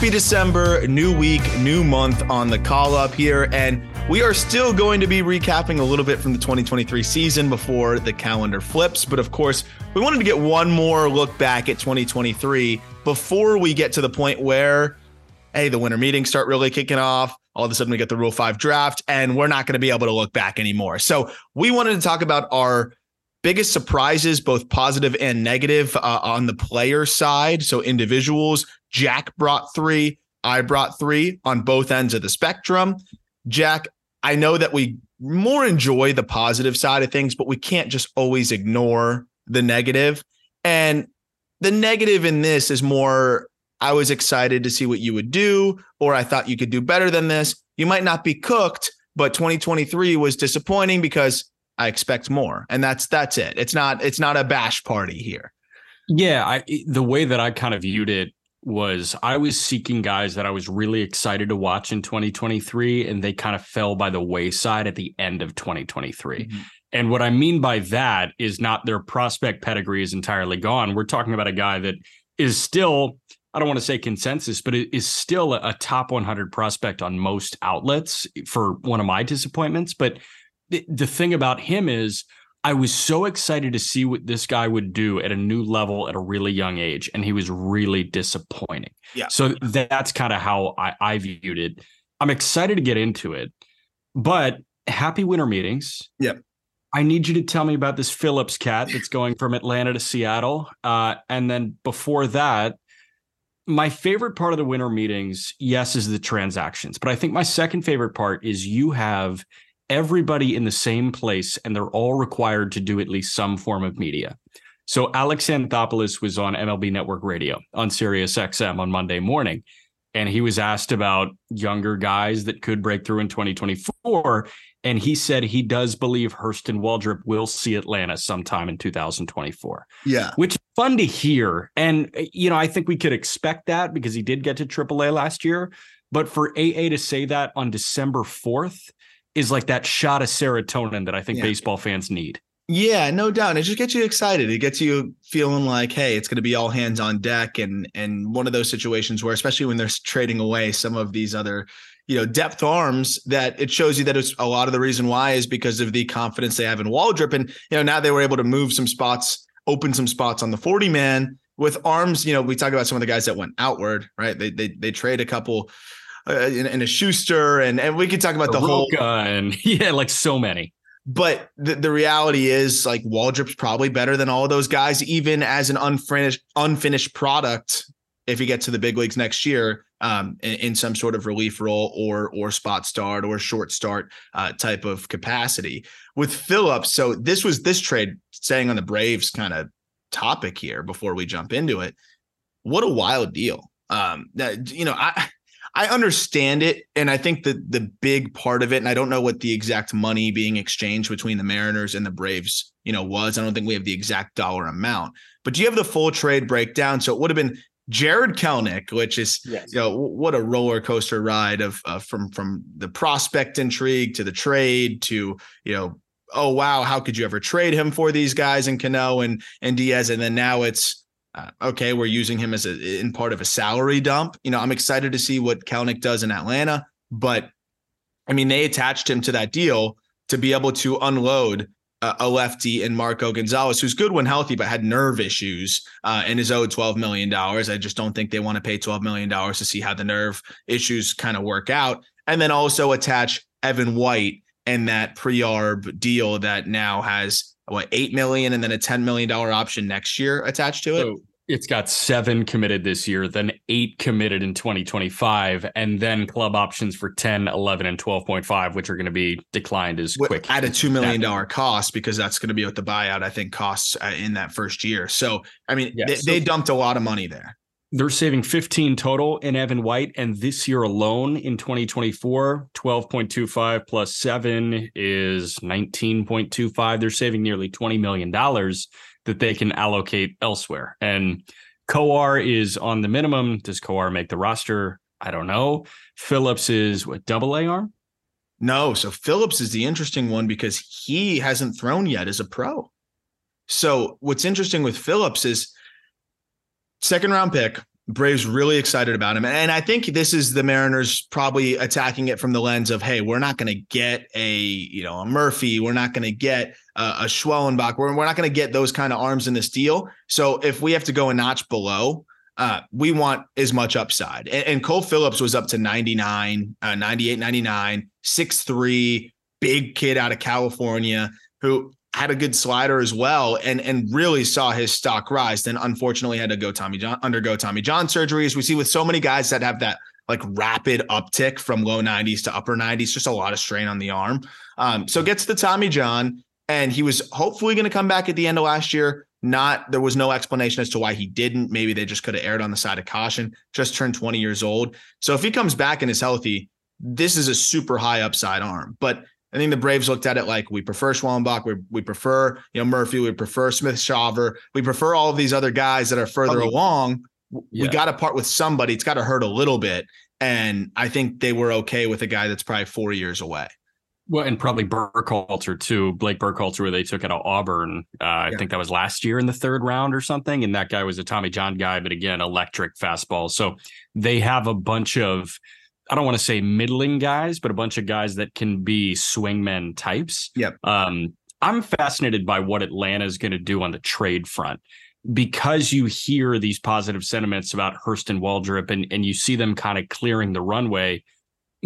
Happy December, new week, new month on the call up here. And we are still going to be recapping a little bit from the 2023 season before the calendar flips. But of course, we wanted to get one more look back at 2023 before we get to the point where, hey, the winter meetings start really kicking off. All of a sudden, we get the Rule 5 draft, and we're not going to be able to look back anymore. So we wanted to talk about our biggest surprises, both positive and negative, uh, on the player side. So individuals, Jack brought three, I brought three on both ends of the spectrum. Jack, I know that we more enjoy the positive side of things, but we can't just always ignore the negative. And the negative in this is more I was excited to see what you would do, or I thought you could do better than this. You might not be cooked, but 2023 was disappointing because I expect more. And that's that's it. It's not it's not a bash party here. Yeah, I the way that I kind of viewed it was I was seeking guys that I was really excited to watch in 2023 and they kind of fell by the wayside at the end of 2023. Mm-hmm. And what I mean by that is not their prospect pedigree is entirely gone. We're talking about a guy that is still I don't want to say consensus, but it is still a, a top 100 prospect on most outlets for one of my disappointments, but the, the thing about him is I was so excited to see what this guy would do at a new level at a really young age, and he was really disappointing. Yeah. So that's kind of how I, I viewed it. I'm excited to get into it, but happy winter meetings. Yep. I need you to tell me about this Phillips cat that's going from Atlanta to Seattle. Uh, and then before that, my favorite part of the winter meetings, yes, is the transactions. But I think my second favorite part is you have everybody in the same place and they're all required to do at least some form of media. So Alex Anthopoulos was on MLB Network Radio on Sirius XM on Monday morning. And he was asked about younger guys that could break through in 2024. And he said he does believe Hurston Waldrep will see Atlanta sometime in 2024 Yeah. which is fun to hear. And you know, I think we could expect that because he did get to AAA last year. But for AA to say that on December 4th is like that shot of serotonin that I think Yeah. baseball fans need. Yeah, no doubt. It just gets you excited. It gets you feeling like, hey, it's going to be all hands on deck, and and one of those situations where, especially when they're trading away some of these other, you know, depth arms, that it shows you that it's a lot of the reason why is because of the confidence they have in Waldrep, and you know now they were able to move some spots, open some spots on the forty man with arms. You know, we talk about some of the guys that went outward, right? They they they trade a couple. Uh, in, in a Shuster, and and we could talk about the whole and yeah, like so many. but the, the reality is like Waldrep's probably better than all of those guys, even as an unfinished unfinished product. If he gets to the big leagues next year, um, in, in some sort of relief role or or spot start or short start uh, type of capacity with Phillips. So this was this trade staying on the Braves kind of topic here before we jump into it. What a wild deal. Um, that you know, I I understand it, and I think that the big part of it, and I don't know what the exact money being exchanged between the Mariners and the Braves, you know, was. I don't think we have the exact dollar amount, but do you have the full trade breakdown? So it would have been Jarred Kelenic, which is Yes. you know what a roller coaster ride of uh, from from the prospect intrigue to the trade to you know oh wow how could you ever trade him for these guys in Cano and and Diaz and then now it's uh, okay, we're using him as a in part of a salary dump. You know, I'm excited to see what Kelenic does in Atlanta, but I mean, they attached him to that deal to be able to unload uh, a lefty in Marco Gonzalez, who's good when healthy, but had nerve issues uh, and is owed $12 million. I just don't think they want to pay $12 million to see how the nerve issues kind of work out. And then also attach Evan White and that pre-arb deal that now has what eight million and then a ten million dollar option next year attached to it. So it's got seven committed this year, then eight committed in 2025, and then club options for 10, 11, and 12.5, which are going to be declined as quick. At a $2 million cost, because that's going to be what the buyout, I think, costs uh, in that first year. So, I mean, yeah, they, so- they dumped a lot of money there. They're saving 15 total in Evan White. And this year alone in 2024, 12.25 plus seven is 19.25. They're saving nearly $20 million that they can allocate elsewhere. And Kowar is on the minimum. Does Kowar make the roster? I don't know. Phillips is what double A arm? No. So Phillips is the interesting one because he hasn't thrown yet as a pro. So what's interesting with Phillips is second round pick. Braves really excited about him. And I think this is the Mariners probably attacking it from the lens of, hey, we're not going to get a, you know, a Murphy. We're not going to get a, a Schwellenbach. We're, we're not going to get those kind of arms in this deal. So if we have to go a notch below, uh, we want as much upside. And, and Cole Phillips was up to 99, uh, 98, 99, 6'3, big kid out of California who had a good slider as well and and really saw his stock rise. Then unfortunately had to go tommy john undergo tommy john surgery as we see with so many guys that have that like rapid uptick from low 90s to upper 90s just a lot of strain on the arm. Um, so gets the tommy john and he was hopefully going to come back at the end of last year. Not there was no explanation as to why he didn't. Maybe they just could have erred on the side of caution. Just turned 20 years old. So if he comes back and is healthy this is a super high upside arm. But I think the Braves looked at it like we prefer Schwellenbach, we, we prefer you know Murphy, we prefer Smith Shawver, we prefer all of these other guys that are further along. Yeah. We got to part with somebody. It's got to hurt a little bit, and I think they were okay with a guy that's probably four years away. Well, and probably Burkhalter too, Blake Burkhalter, where they took out of Auburn. Uh, yeah. I think that was last year in the third round or something. And that guy was a Tommy John guy, but again, electric fastball. So they have a bunch of I don't want to say middling guys, but a bunch of guys that can be swingmen types. Yep. Um, I'm fascinated by what Atlanta is going to do on the trade front because you hear these positive sentiments about Hurston Waldrep and, and you see them kind of clearing the runway.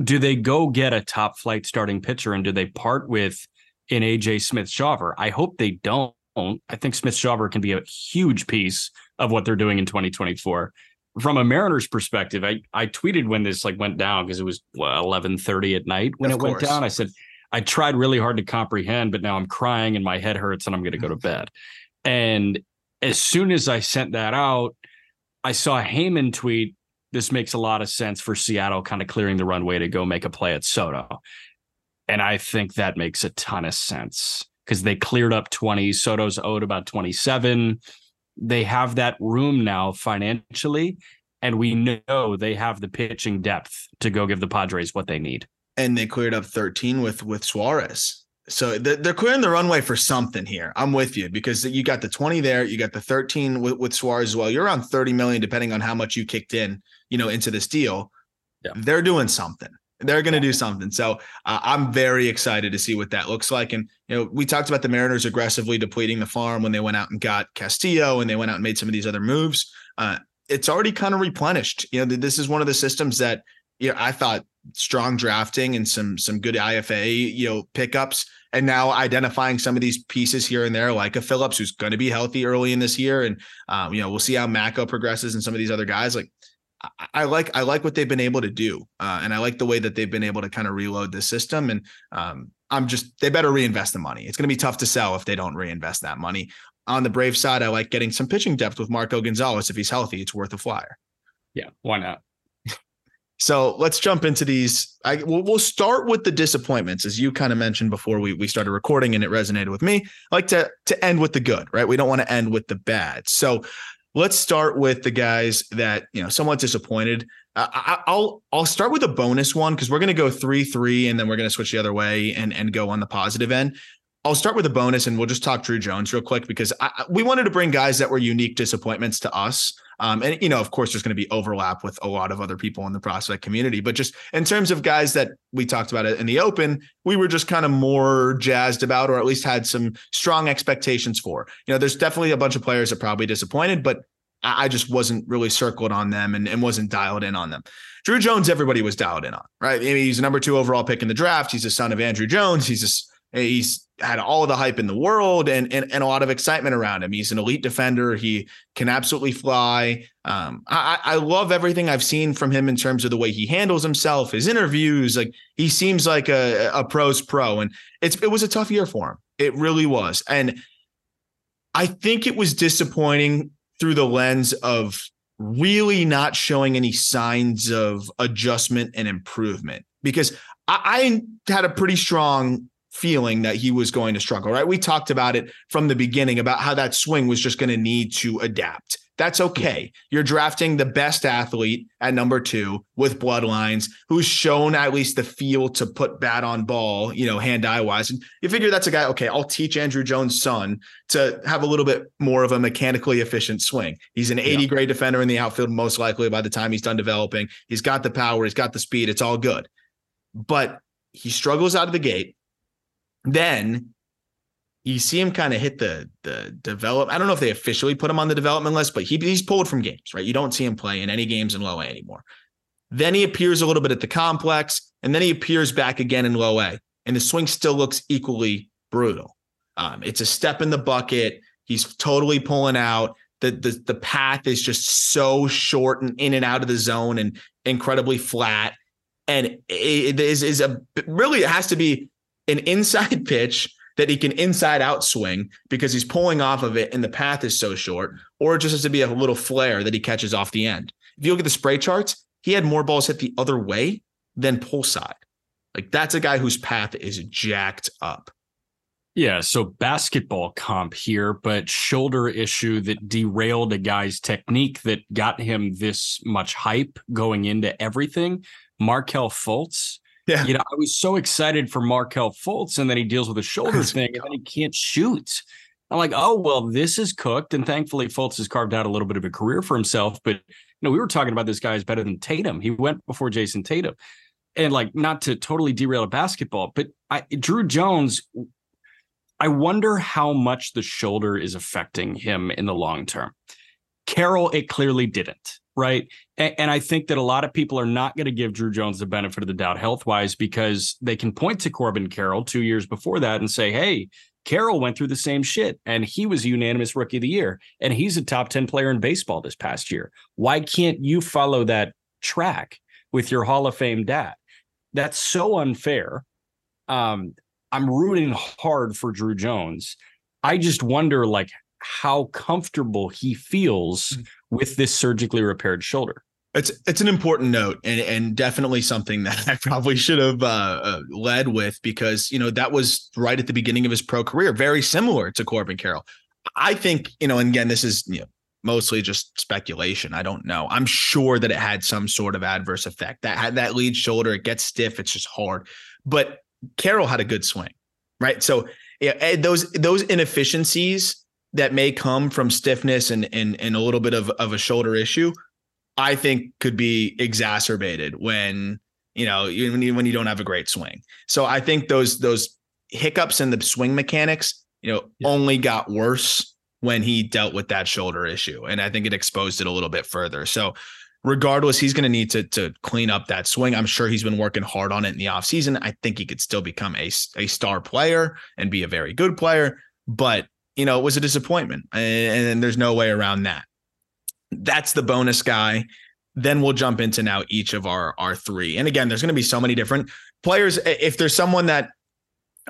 Do they go get a top flight starting pitcher and do they part with an AJ Smith Shawver? I hope they don't. I think Smith Shawver can be a huge piece of what they're doing in 2024 from a Mariners perspective, I I tweeted when this like went down because it was eleven thirty at night when of it course. went down. I said I tried really hard to comprehend, but now I'm crying and my head hurts and I'm going to go to mm-hmm. bed. And as soon as I sent that out, I saw Heyman tweet. This makes a lot of sense for Seattle, kind of clearing the runway to go make a play at Soto. And I think that makes a ton of sense because they cleared up 20. Soto's owed about 27 they have that room now financially, and we know they have the pitching depth to go give the Padres what they need. And they cleared up 13 with with Suarez. So they're clearing the runway for something here. I'm with you because you got the 20 there, you got the 13 with, with Suarez as well. You're around 30 million, depending on how much you kicked in, you know, into this deal. Yeah. They're doing something. They're going to do something. So uh, I'm very excited to see what that looks like. And you know, we talked about the Mariners aggressively depleting the farm when they went out and got Castillo and they went out and made some of these other moves. Uh, it's already kind of replenished. You know, this is one of the systems that you know I thought strong drafting and some some good IFA you know pickups, and now identifying some of these pieces here and there, like a Phillips who's going to be healthy early in this year, and um, you know we'll see how Mako progresses and some of these other guys like I like I like what they've been able to do, uh, and I like the way that they've been able to kind of reload the system. And um, I'm just they better reinvest the money. It's going to be tough to sell if they don't reinvest that money. On the Brave side, I like getting some pitching depth with Marco Gonzalez. If he's healthy, it's worth a flyer. Yeah, why not? so let's jump into these. I we'll, we'll start with the disappointments, as you kind of mentioned before we we started recording, and it resonated with me. I like to to end with the good, right? We don't want to end with the bad. So let's start with the guys that you know somewhat disappointed. I, will I'll start with a bonus one because we're going to go three three and then we're going to switch the other way and and go on the positive end. I'll start with a bonus and we'll just talk Druw Jones real quick because I, we wanted to bring guys that were unique disappointments to us. Um, and, you know, of course, there's going to be overlap with a lot of other people in the prospect community. But just in terms of guys that we talked about in the open, we were just kind of more jazzed about, or at least had some strong expectations for. You know, there's definitely a bunch of players that probably disappointed, but I just wasn't really circled on them and, and wasn't dialed in on them. Druw Jones, everybody was dialed in on, right? I mean, he's a number two overall pick in the draft. He's a son of Andruw Jones. He's a, he's had all the hype in the world and, and, and a lot of excitement around him. He's an elite defender. He can absolutely fly. Um, I, I love everything I've seen from him in terms of the way he handles himself, his interviews. Like he seems like a, a pro's pro, and it's it was a tough year for him. It really was, and I think it was disappointing through the lens of really not showing any signs of adjustment and improvement because I, I had a pretty strong feeling that he was going to struggle, right? We talked about it from the beginning about how that swing was just going to need to adapt. That's okay. You're drafting the best athlete at number two with bloodlines who's shown at least the feel to put bat on ball, you know, hand eye wise. And you figure that's a guy, okay, I'll teach Andruw Jones' son to have a little bit more of a mechanically efficient swing. He's an 80 yeah. grade defender in the outfield, most likely by the time he's done developing. He's got the power, he's got the speed, it's all good. But he struggles out of the gate. Then you see him kind of hit the the develop. I don't know if they officially put him on the development list, but he, he's pulled from games, right? You don't see him play in any games in low A anymore. Then he appears a little bit at the complex, and then he appears back again in low A, and the swing still looks equally brutal. Um, it's a step in the bucket. He's totally pulling out. The, the the path is just so short and in and out of the zone and incredibly flat. And it is is a really it has to be an inside pitch that he can inside out swing because he's pulling off of it and the path is so short, or it just has to be a little flare that he catches off the end. If you look at the spray charts, he had more balls hit the other way than pull side. Like that's a guy whose path is jacked up. Yeah, so basketball comp here, but shoulder issue that derailed a guy's technique that got him this much hype going into everything. Markelle Fultz, yeah. You know, I was so excited for Markelle Fultz, and then he deals with a shoulder thing, and then he can't shoot. I'm like, oh well, this is cooked. And thankfully, Fultz has carved out a little bit of a career for himself. But you know, we were talking about this guy is better than Tatum. He went before Jayson Tatum. And like not to totally derail a basketball, but I Druw Jones, I wonder how much the shoulder is affecting him in the long term. Carroll, it clearly didn't right? And, and, I think that a lot of people are not going to give Druw Jones the benefit of the doubt health wise because they can point to Corbin Carroll two years before that and say, hey, Carroll went through the same shit and he was unanimous rookie of the year and he's a top 10 player in baseball this past year. Why can't you follow that track with your Hall of Fame dad? That's so unfair. Um, I'm rooting hard for Druw Jones. I just wonder like how comfortable he feels mm. with this surgically repaired shoulder. It's it's an important note and and definitely something that I probably should have uh, uh, led with because you know that was right at the beginning of his pro career, very similar to Corbin Carroll. I think you know, and again, this is you know mostly just speculation. I don't know. I'm sure that it had some sort of adverse effect. That had that lead shoulder, it gets stiff, it's just hard. But Carroll had a good swing, right? So yeah, those those inefficiencies that may come from stiffness and and and a little bit of of a shoulder issue, I think could be exacerbated when you know when you, when you don't have a great swing. So I think those those hiccups in the swing mechanics, you know, yeah. only got worse when he dealt with that shoulder issue, and I think it exposed it a little bit further. So regardless, he's going to need to to clean up that swing. I'm sure he's been working hard on it in the offseason. I think he could still become a, a star player and be a very good player, but you know, it was a disappointment. And, and there's no way around that. That's the bonus guy. Then we'll jump into now each of our our three. And again, there's going to be so many different players. If there's someone that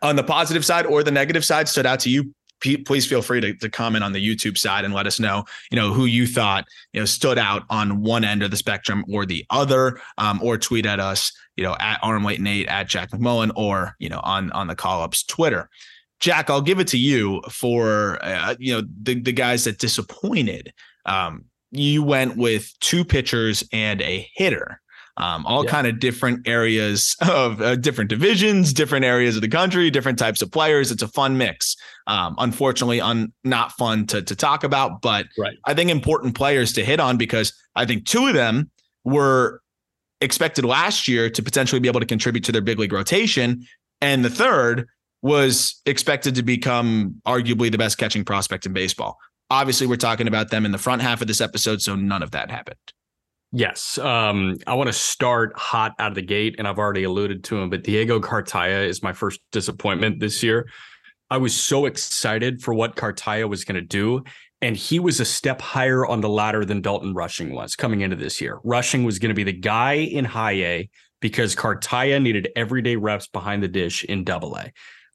on the positive side or the negative side stood out to you, please feel free to, to comment on the YouTube side and let us know, you know, who you thought, you know, stood out on one end of the spectrum or the other, um, or tweet at us, you know, at Aram Leighton, at Jack McMullen, or, you know, on, on the call ups Twitter. Jack, I'll give it to you for uh, you know the the guys that disappointed. Um, you went with two pitchers and a hitter. um, all yeah. kind of different areas of uh, different divisions, different areas of the country, different types of players. It's a fun mix. Um, unfortunately, un, not fun to, to talk about, but right. I think important players to hit on because I think two of them were expected last year to potentially be able to contribute to their big league rotation. And the third was expected to become arguably the best catching prospect in baseball. Obviously, we're talking about them in the front half of this episode, so none of that happened. Yes. Um, I want to start hot out of the gate, and I've already alluded to him, but Diego Cartaya is my first disappointment this year. I was so excited for what Cartaya was going to do. And he was a step higher on the ladder than Dalton Rushing was coming into this year. Rushing was going to be the guy in high A because Cartaya needed everyday reps behind the dish in double A.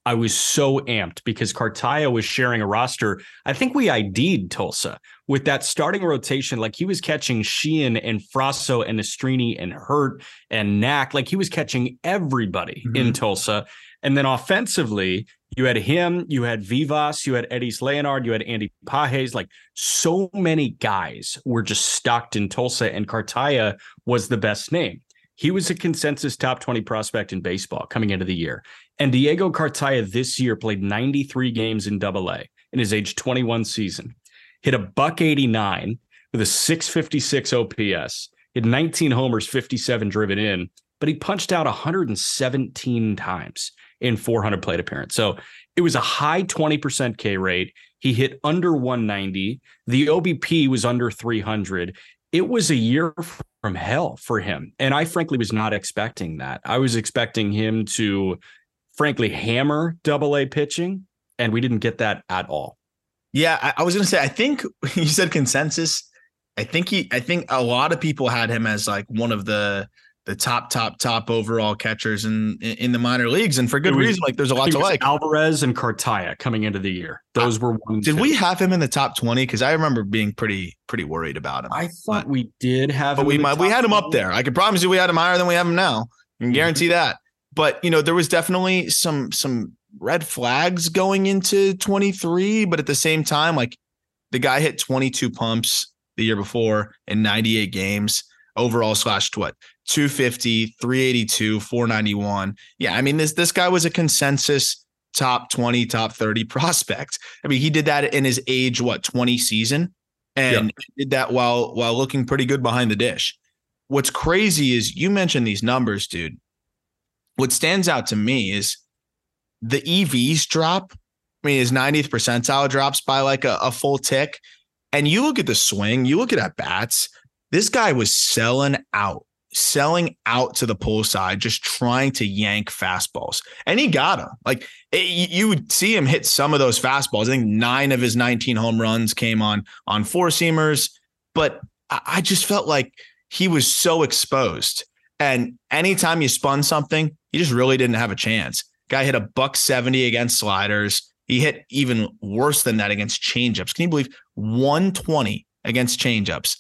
I was so amped because Cartaya was sharing a roster. I think we ID'd Tulsa with that starting rotation. Like he was catching Sheehan and Frasso and Nastrini and Hurt and Knack. Like he was catching everybody mm-hmm. in Tulsa. And then offensively, you had him, you had Vivas, you had Eddys Leonard, you had Andy Pages. Like so many guys were just stocked in Tulsa, and Cartaya was the best name. He was a consensus top 20 prospect in baseball coming into the year. And Diego Cartaya this year played 93 games in double A in his age 21 season, hit a buck 89 with a 656 OPS, hit 19 homers, 57 driven in, but he punched out 117 times in 400 plate appearance. So it was a high 20% K rate. He hit under 190. The OBP was under 300. It was a year from hell for him. And I frankly was not expecting that. I was expecting him to, frankly, hammer double A pitching. And we didn't get that at all. Yeah, I, I was going to say, I think you said consensus. I think he, I think a lot of people had him as like one of the, the top, top, top overall catchers in in the minor leagues, and for good was, reason. Like there's a lot to like. Alvarez and Cartaya coming into the year; those uh, were one. Did two. we have him in the top twenty? Because I remember being pretty pretty worried about him. I thought but, we did have, but we might we had him up there. I can promise you we had him higher than we have him now. I can guarantee mm-hmm. that. But you know, there was definitely some some red flags going into 23, but at the same time, like the guy hit 22 pumps the year before in 98 games overall slash what 250, 382, 491. Yeah, I mean this this guy was a consensus top 20, top 30 prospect. I mean, he did that in his age what 20 season and yep. did that while while looking pretty good behind the dish. What's crazy is you mentioned these numbers, dude. What stands out to me is the EVs drop. I mean, his 90th percentile drops by like a, a full tick. And you look at the swing, you look at at bats. This guy was selling out selling out to the pull side, just trying to yank fastballs. And he got them. Like eh, it, you would see him hit some of those fastballs. I think nine of his 19 home runs came on on four seamers, but I just felt like he was so exposed. And anytime you spun something, he just really didn't have a chance. Guy hit a buck 70 against sliders. He hit even worse than that against changeups. Can you believe 120 against changeups?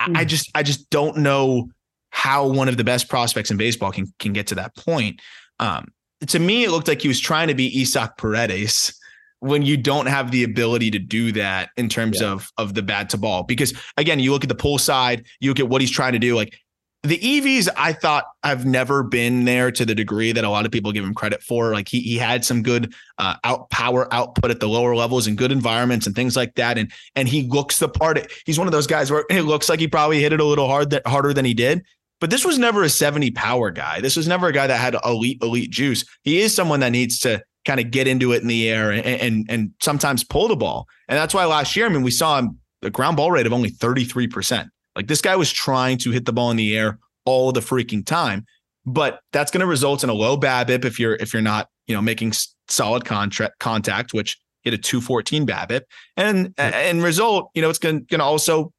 Mm. I just I just don't know how one of the best prospects in baseball can can get to that point. Um, to me, it looked like he was trying to be Isaac Paredes when you don't have the ability to do that in terms yeah. of of the bat to ball. Because again, you look at the pull side, you look at what he's trying to do. Like the EVs, I thought I've never been there to the degree that a lot of people give him credit for. Like he he had some good uh, out power output at the lower levels and good environments and things like that. And and he looks the part. He's one of those guys where it looks like he probably hit it a little hard that harder than he did. But this was never a 70 power guy. This was never a guy that had elite, elite juice. He is someone that needs to kind of get into it in the air and, and, and sometimes pull the ball. And that's why last year, I mean, we saw him the ground ball rate of only 33%. Like this guy was trying to hit the ball in the air all the freaking time. But that's going to result in a low BABIP if you're if you're not, you know, making solid contract contact, which hit a 214 BABIP. And and result, you know, it's going to also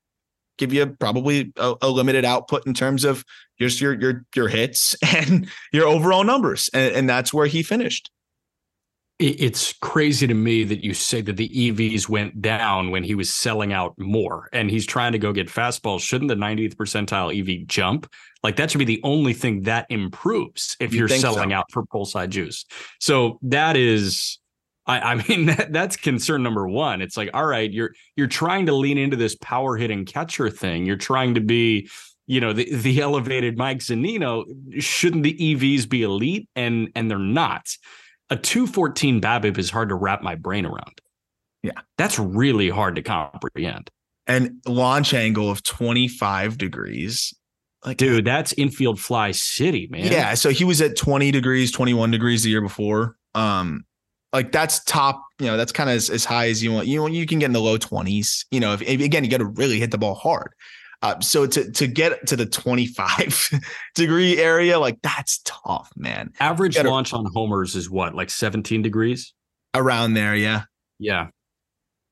give you probably a, a, limited output in terms of just your your your hits and your overall numbers, and, and that's where he finished. It's crazy to me that you say that the EVs went down when he was selling out more, and he's trying to go get fastballs. Shouldn't the 90th percentile EV jump? Like that should be the only thing that improves if you are selling so? out for pull side juice. So that is I, I mean that that's concern number one. It's like, all right, you're you're trying to lean into this power hitting catcher thing. You're trying to be you know the the elevated Mike Zunino, shouldn't the EVs be elite? And and they're not. A 214 BABIP is hard to wrap my brain around. Yeah. That's really hard to comprehend. And launch angle of 25 degrees. Like, dude, that's infield fly city, man. Yeah. So he was at 20 degrees, 21 degrees the year before. Um, like that's top, you know, that's kind of as, as high as you want. You know, you can get in the low 20s. You know, if, if again, you got to really hit the ball hard. Uh, so to to get to the 25 degree area, like that's tough, man. Average launch on homers is what, like 17 degrees? Around there, yeah. Yeah.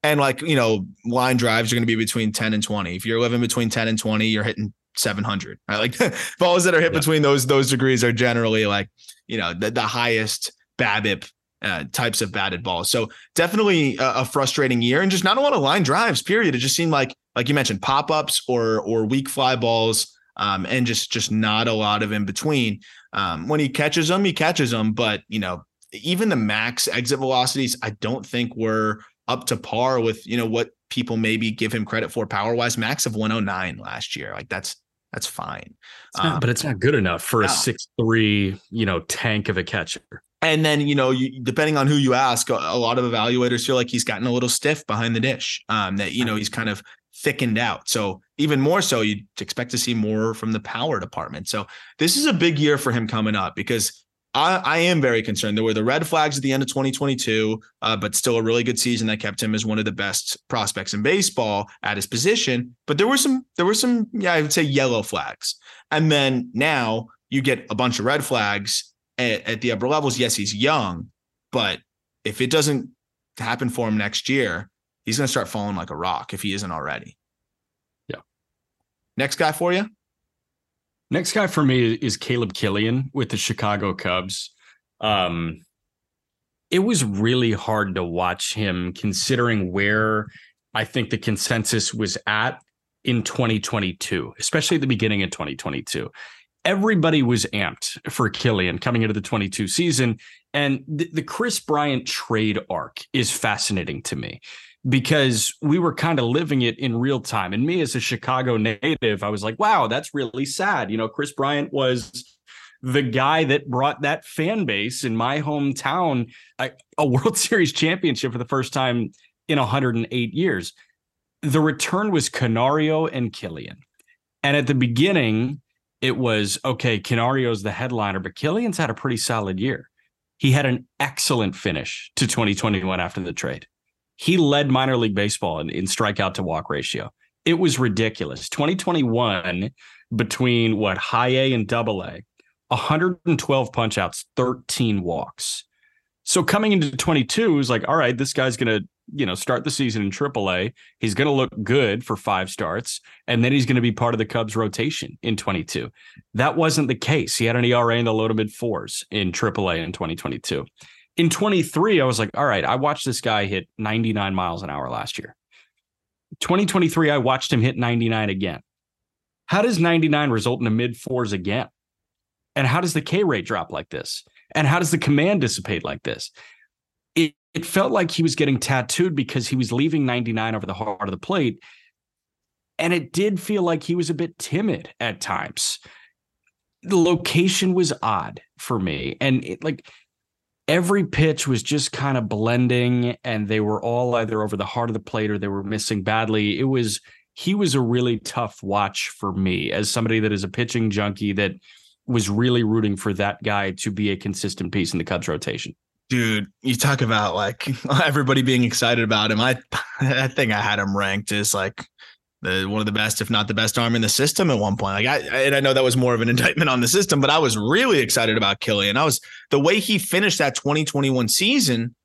And like, you know, line drives are going to be between 10 and 20. If you're living between 10 and 20, you're hitting 700. Right? Like balls that are hit yeah. between those those degrees are generally like, you know, the, the highest BABIP uh, types of batted balls. So definitely a, a, frustrating year, and just not a lot of line drives. Period. It just seemed like, like you mentioned, pop ups or or weak fly balls, um, and just just not a lot of in between. Um, when he catches them, he catches them, but you know, even the max exit velocities, I don't think were up to par with you know what people maybe give him credit for power wise. Max of 109 last year, like that's that's fine. It's not, um, but it's not good enough for no. a six three, you know, tank of a catcher. And then, you know, you, depending on who you ask, a, a, lot of evaluators feel like he's gotten a little stiff behind the dish. Um, that you know he's kind of thickened out. So even more so, you'd expect to see more from the power department. So this is a big year for him coming up because I, I am very concerned. There were the red flags at the end of 2022, uh, but still a really good season that kept him as one of the best prospects in baseball at his position. But there were some, there were some, yeah, I would say yellow flags. And then now you get a bunch of red flags at, at the upper levels. Yes, he's young, but if it doesn't happen for him next year, he's going to start falling like a rock if he isn't already. Yeah. Next guy for you. Next guy for me is Caleb Killian with the Chicago Cubs. Um, it was really hard to watch him considering where I think the consensus was at in 2022, especially at the beginning of 2022. Everybody was amped for Killian coming into the 22 season. And the, the Kris Bryant trade arc is fascinating to me because we were kind of living it in real time. And me as a Chicago native, I was like, wow, that's really sad. You know, Kris Bryant was the guy that brought that fan base in my hometown a, a World Series championship for the first time in 108 years. The return was Canario and Killian. And at the beginning, it was okay, Canario's the headliner, but Killian's had a pretty solid year. He had an excellent finish to 2021 after the trade. He led minor league baseball in, in strikeout to walk ratio. It was ridiculous. 2021 between what high A and double A, 112 punch outs, 13 walks. So coming into 22 is like, all right, this guy's going to, you know, start the season in AAA. He's going to look good for five starts, and then he's going to be part of the Cubs rotation in 22. That wasn't the case. He had an ERA in the low to mid fours in AAA in 2022 in 23, I was like, all right, I watched this guy hit 99 miles an hour last year. 2023, I watched him hit 99 again. How does 99 result in a mid fours again? And how does the K rate drop like this? And how does the command dissipate like this? It, it felt like he was getting tattooed because he was leaving 99 over the heart of the plate. And it did feel like he was a bit timid at times. The location was odd for me. And it, like, every pitch was just kind of blending and they were all either over the heart of the plate or they were missing badly. It was he was a really tough watch for me as somebody that is a pitching junkie that was really rooting for that guy to be a consistent piece in the Cubs rotation. Dude, you talk about like everybody being excited about him. I I think I had him ranked as like the one of the best, if not the best arm in the system at one point. Like I and I know that was more of an indictment on the system, but I was really excited about Killian. I was the way he finished that 2021 season.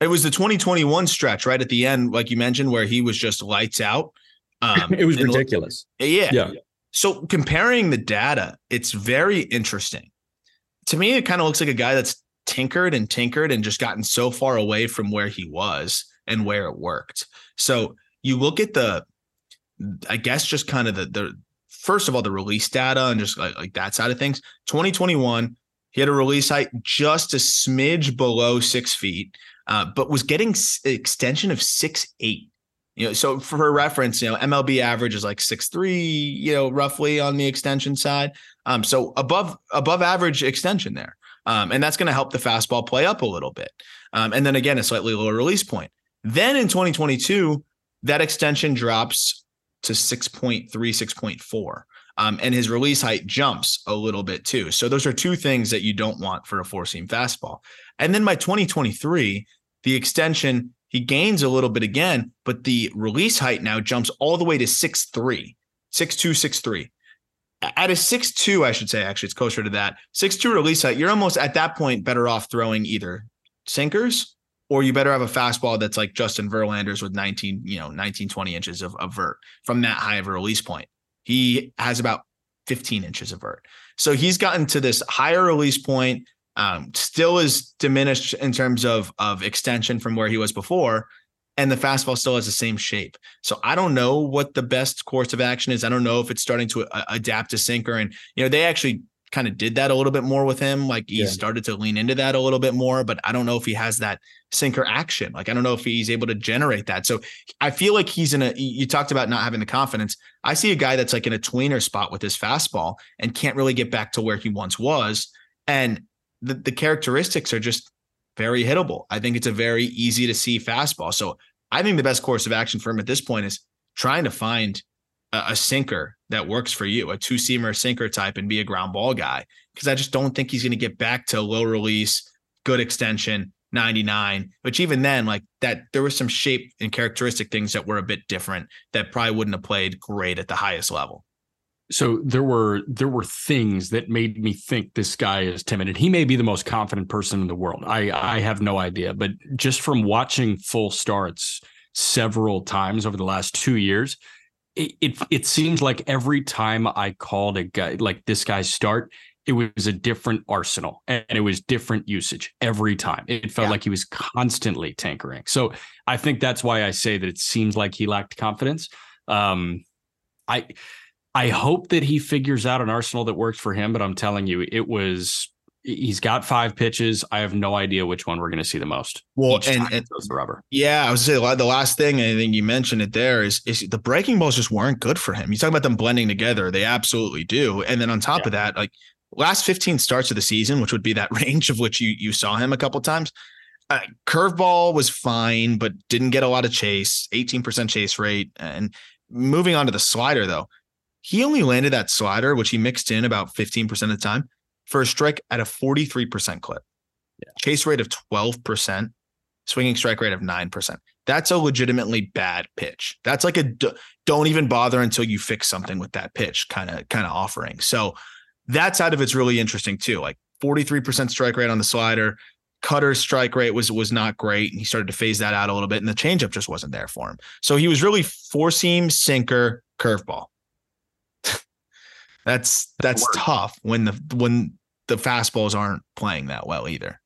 It was the 2021 stretch right at the end, like you mentioned, where he was just lights out. Um, it was ridiculous. Yeah. Yeah. So comparing the data, it's very interesting. To me, it kind of looks like a guy that's tinkered and tinkered and just gotten so far away from where he was and where it worked. So you look at the I guess just kind of the the first of all the release data and just like, like that side of things. 2021, he had a release height just a smidge below six feet, uh, but was getting s- extension of six eight. You know, so for reference, you know, MLB average is like six three, you know, roughly on the extension side. Um, so above above average extension there. Um, and that's going to help the fastball play up a little bit. Um, and then again, a slightly lower release point. Then in 2022, that extension drops to 6.3, 6.4. Um, and his release height jumps a little bit too. So those are two things that you don't want for a four seam fastball. And then by 2023, the extension he gains a little bit again, but the release height now jumps all the way to 6'3, 6'2, 6'3. At a 6'2, I should say, actually, it's closer to that. 6'2 release height, you're almost at that point better off throwing either sinkers or you better have a fastball that's like Justin Verlander's with 19, you know, 19, 20 inches of, of vert from that high of a release point. He has about 15 inches of vert. So he's gotten to this higher release point um, still is diminished in terms of of extension from where he was before, and the fastball still has the same shape. So I don't know what the best course of action is. I don't know if it's starting to uh, adapt to sinker, and you know they actually kind of did that a little bit more with him. Like he yeah. started to lean into that a little bit more, but I don't know if he has that sinker action. Like I don't know if he's able to generate that. So I feel like he's in a. You talked about not having the confidence. I see a guy that's like in a tweener spot with his fastball and can't really get back to where he once was. And the, the characteristics are just very hittable. I think it's a very easy to see fastball. So I think the best course of action for him at this point is trying to find a, a sinker that works for you, a two seamer sinker type, and be a ground ball guy. Because I just don't think he's going to get back to low release, good extension, 99, which even then, like that, there was some shape and characteristic things that were a bit different that probably wouldn't have played great at the highest level so there were there were things that made me think this guy is timid and he may be the most confident person in the world i i have no idea but just from watching full starts several times over the last two years it it, it seems like every time i called a guy like this guy's start it was a different arsenal and it was different usage every time. It felt yeah. like he was constantly tinkering. So i think that's why i say that it seems like he lacked confidence. Um i I hope that he figures out an arsenal that works for him, but I'm telling you, it was he's got five pitches. I have no idea which one we're going to see the most. Well, and, and the rubber. Yeah, I was say the last thing, I think you mentioned it there is is the breaking balls just weren't good for him. You talk about them blending together; they absolutely do. And then on top yeah. of that, like last 15 starts of the season, which would be that range of which you you saw him a couple times. Uh, curveball was fine, but didn't get a lot of chase. 18% chase rate, and moving on to the slider though he only landed that slider, which he mixed in about 15% of the time, for a strike at a 43% clip. Yeah. Chase rate of 12%, swinging strike rate of 9%. That's a legitimately bad pitch. That's like a don't even bother until you fix something with that pitch kind of kind of offering. So that side of it's really interesting too. Like 43% strike rate on the slider, cutter strike rate was was not great and he started to phase that out a little bit and the changeup just wasn't there for him. So he was really four seam, sinker, curveball. That's that's tough when the when the fastballs aren't playing that well either.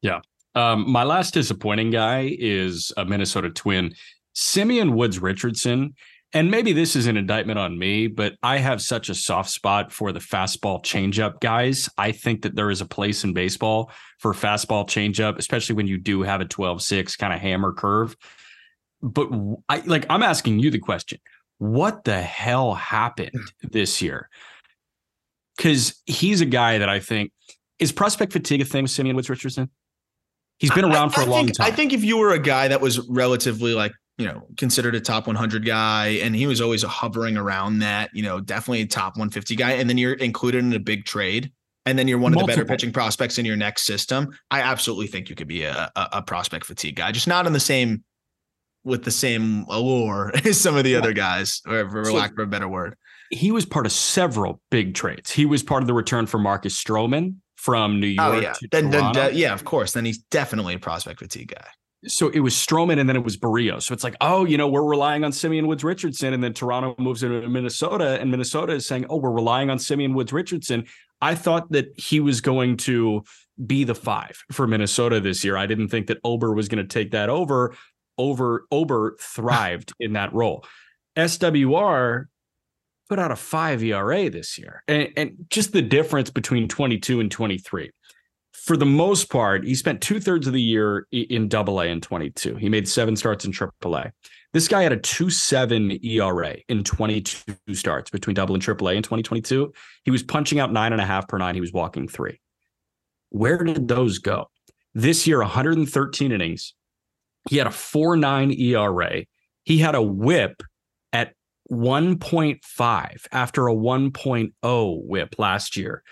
Yeah. Um, my last disappointing guy is a Minnesota Twin, Simeon Woods Richardson. And maybe this is an indictment on me, but I have such a soft spot for the fastball changeup guys. I think that there is a place in baseball for fastball changeup, especially when you do have a 12 6 kind of hammer curve. But I like, I'm asking you the question what the hell happened this year? Because he's a guy that I think is prospect fatigue a thing with Simeon Woods Richardson. He's been around I, for a long think, time. I think if you were a guy that was relatively like you know considered a top 100 guy, and he was always hovering around that, you know, definitely a top 150 guy, and then you're included in a big trade, and then you're one Multiple. of the better pitching prospects in your next system. I absolutely think you could be a, a, a prospect fatigue guy, just not in the same with the same allure as some of the yeah. other guys, or for so, lack of a better word he was part of several big trades. He was part of the return for Marcus Stroman from New oh, York. Oh, yeah. then, then de- yeah, of course. Then he's definitely a prospect fatigue guy. So it was Stroman and then it was Berrios. So it's like, oh, you know, we're relying on Simeon Woods Richardson. And then Toronto moves into Minnesota and Minnesota is saying, oh, we're relying on Simeon Woods Richardson. I thought that he was going to be the five for Minnesota this year. I didn't think that Ober was going to take that over. Over Ober thrived in that role. SWR put out a five ERA this year. And, and just the difference between 22 and 23. For the most part, he spent two thirds of the year in double A in 22. He made seven starts in triple A. This guy had a 2.7 ERA in 22 starts between double and triple A in 2022. He was punching out nine and a half per nine. He was walking three. Where did those go? This year, 113 innings. He had a 4.9 ERA. He had a whip 1.5 after a 1.0 whip last year.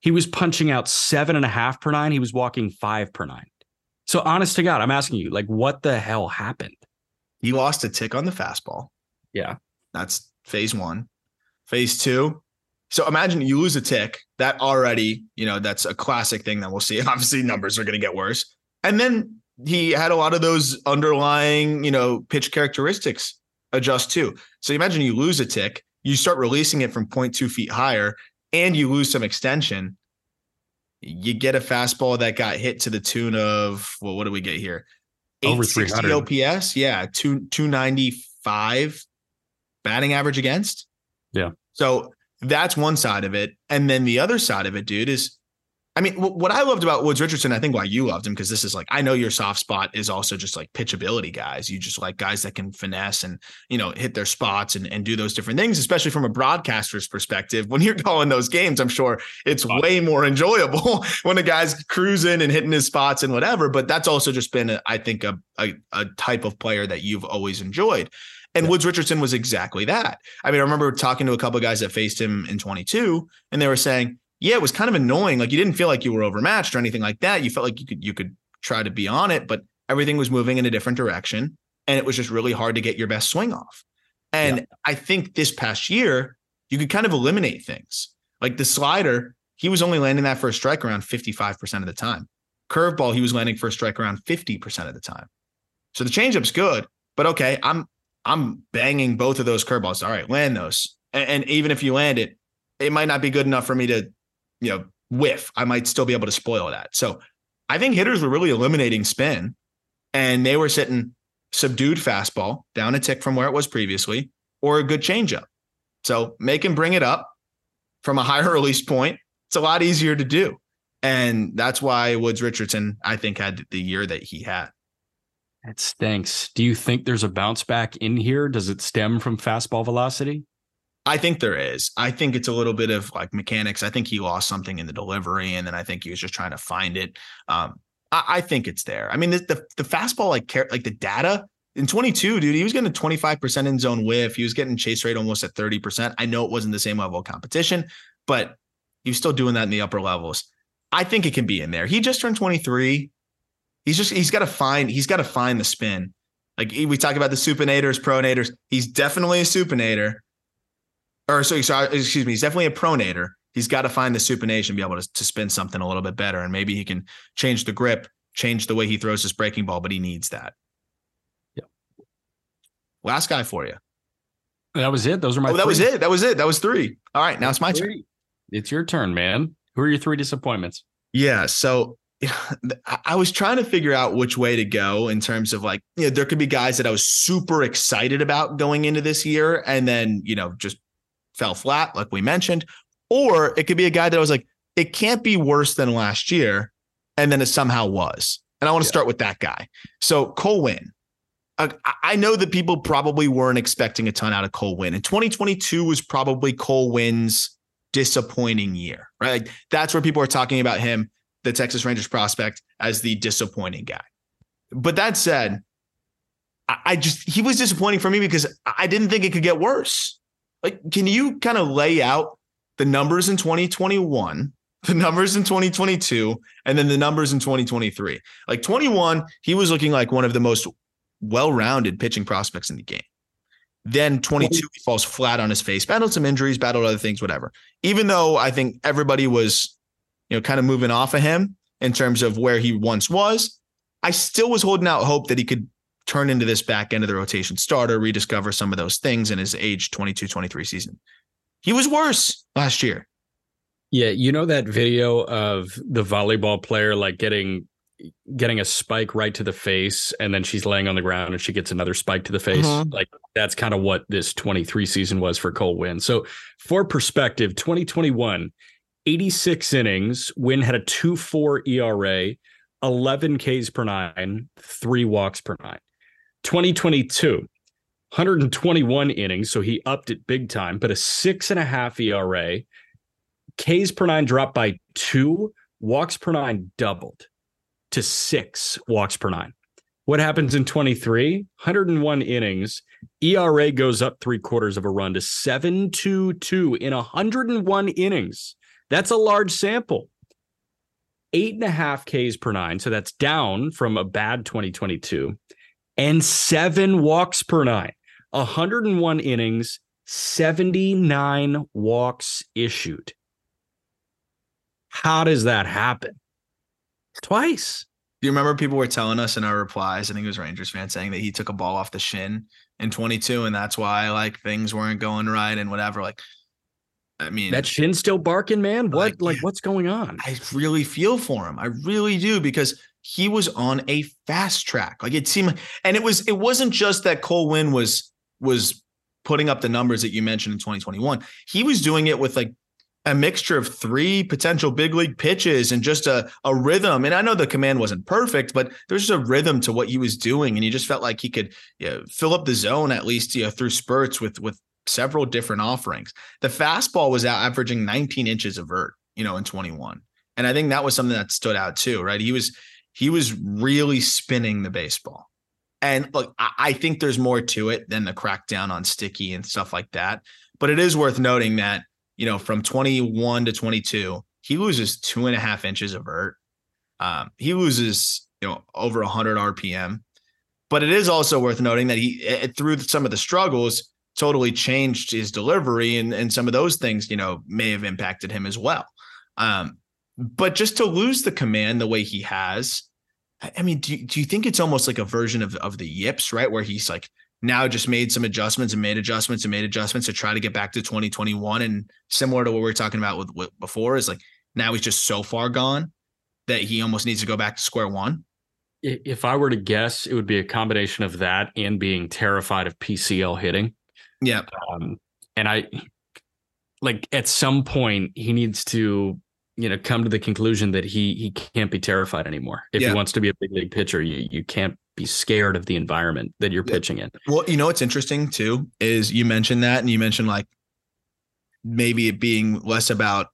He was punching out seven and a half per nine. He was walking five per nine. So, honest to God, I'm asking you, like, what the hell happened? He lost a tick on the fastball. Yeah. That's phase one. Phase two. So imagine you lose a tick. That already, you know, that's a classic thing that we'll see. Obviously, numbers are going to get worse. And then he had a lot of those underlying, you know, pitch characteristics adjust too. So imagine you lose a tick, you start releasing it from 0.2 feet higher, and you lose some extension. You get a fastball that got hit to the tune of well, what do we get here? Over 300 OPS. Yeah, two two ninety five batting average against. Yeah. So that's one side of it, and then the other side of it, dude, is I mean, what I loved about Woods Richardson, I think why you loved him, because this is like, I know your soft spot is also just like pitchability guys. You just like guys that can finesse and, you know, hit their spots and, and do those different things, especially from a broadcaster's perspective. When you're calling those games, I'm sure it's way more enjoyable when a guy's cruising and hitting his spots and whatever. But that's also just been, a, I think, a, a, a type of player that you've always enjoyed. And yeah. Woods Richardson was exactly that. I mean, I remember talking to a couple of guys that faced him in 22, and they were saying, yeah, it was kind of annoying. Like you didn't feel like you were overmatched or anything like that. You felt like you could you could try to be on it, but everything was moving in a different direction, and it was just really hard to get your best swing off. And yeah. I think this past year, you could kind of eliminate things like the slider. He was only landing that first strike around 55% of the time. Curveball, he was landing a strike around 50% of the time. So the changeup's good, but okay, I'm I'm banging both of those curveballs. All right, land those. And, and even if you land it, it might not be good enough for me to you know, whiff, I might still be able to spoil that. So I think hitters were really eliminating spin and they were sitting subdued fastball down a tick from where it was previously or a good changeup. So make him bring it up from a higher release point. It's a lot easier to do. And that's why Woods Richardson, I think, had the year that he had. It stinks. Do you think there's a bounce back in here? Does it stem from fastball velocity? I think there is. I think it's a little bit of like mechanics. I think he lost something in the delivery, and then I think he was just trying to find it. Um, I, I, think it's there. I mean, the, the, the fastball, like like the data in 22, dude, he was getting 25% in zone whiff. He was getting chase rate almost at 30%. I know it wasn't the same level of competition, but he was still doing that in the upper levels. I think it can be in there. He just turned 23. He's just he's got to find he's got to find the spin. Like we talk about the supinators, pronators. He's definitely a supinator or so, uh, excuse me, he's definitely a pronator. He's got to find the supination, be able to, to spin something a little bit better. And maybe he can change the grip, change the way he throws his breaking ball, but he needs that. Yeah. Last guy for you. That was it. Those are my. Oh, that three. was it. That was it. That was three. All right, now it's my three. turn. It's your turn, man. Who are your three disappointments? Yeah. So I was trying to figure out which way to go in terms of like, you know, there could be guys that I was super excited about going into this year and then, you know, just fell flat, like we mentioned, or it could be a guy that was like, it can't be worse than last year. And then it somehow was. And I want to yeah. start with that guy. So Cole Winn. Uh, I know that people probably weren't expecting a ton out of Cole Winn. And 2022 was probably Cole Winn's disappointing year, right? Like that's where people are talking about him, the Texas Rangers prospect, as the disappointing guy. But that said, I just he was disappointing for me because I didn't think it could get worse. Like, can you kind of lay out the numbers in 2021, the numbers in 2022, and then the numbers in 2023? Like 21, he was looking like one of the most well-rounded pitching prospects in the game. Then 22, he falls flat on his face, battled some injuries, battled other things, whatever. Even though I think everybody was, you know, kind of moving off of him in terms of where he once was, I still was holding out hope that he could turn into this back end of the rotation starter, rediscover some of those things in his age 22 23 season. He was worse last year. Yeah, you know that video of the volleyball player like getting getting a spike right to the face and then she's laying on the ground and she gets another spike to the face. Mm-hmm. Like that's kind of what this 23 season was for Cole Winn. So for perspective, 2021, 86 innings, Winn had a 2-4 ERA, 11 Ks per nine, three walks per nine. 2022, 121 innings, so he upped it big time, but a six and a half ERA. Ks per nine dropped by two, walks per nine doubled to six walks per nine. What happens in 23? 101 innings. ERA goes up three quarters of a run to 722 in 101 innings. That's a large sample. Eight and a half Ks per nine. So that's down from a bad 2022. And seven walks per nine. 101 innings, 79 walks issued. How does that happen? Twice. Do you remember people were telling us in our replies? I think it was Rangers fan saying that he took a ball off the shin in 22, and that's why like things weren't going right and whatever. Like, I mean, that shin's still barking, man. What Like, like yeah. what's going on? I really feel for him. I really do because he was on a fast track. Like it seemed, and it was. It wasn't just that Cole Winn was was putting up the numbers that you mentioned in 2021. He was doing it with like a mixture of three potential big league pitches and just a, a rhythm. And I know the command wasn't perfect, but there's just a rhythm to what he was doing. And he just felt like he could you know, fill up the zone at least you know, through spurts with with several different offerings. The fastball was out averaging 19 inches of vert, you know, in 21. And I think that was something that stood out too, right? He was he was really spinning the baseball. And look, I, I think there's more to it than the crackdown on sticky and stuff like that. But it is worth noting that you know, from 21 to 22, he loses two and a half inches of vert. Um, he loses, you know, over 100 RPM. But it is also worth noting that he, eh, through some of the struggles, totally changed his delivery, and and some of those things, you know, may have impacted him as well. Um, but just to lose the command the way he has, I mean, do you, do you think it's almost like a version of of the yips, right, where he's like now just made some adjustments and made adjustments and made adjustments to try to get back to 2021 and similar to what we were talking about with, with before is like now he's just so far gone that he almost needs to go back to square one. If I were to guess, it would be a combination of that and being terrified of PCL hitting. yeah. Um, and I like at some point he needs to, you know, come to the conclusion that he he can't be terrified anymore. If Yeah. he wants to be a big league pitcher, you you can't be scared of the environment that you're Yeah. pitching in. well you know what's interesting too is you mentioned that and you mentioned like maybe it being less about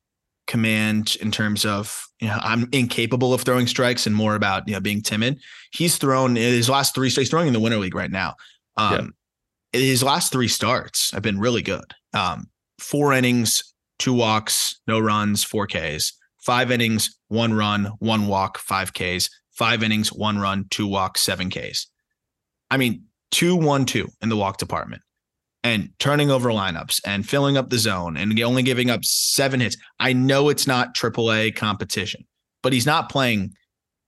command in terms of you know I'm incapable of throwing strikes and more about you know being timid. He's thrown his last three. He's throwing in the winter league right now. Um, his last three starts have been really good. Um, four innings, two walks, no runs, four Ks. Five innings, one run, one walk, five Ks. Five innings, one run, two walks, seven Ks. I mean, two, one, two in the walk department and turning over lineups and filling up the zone and only giving up seven hits. I know it's not AAA competition, but he's not playing,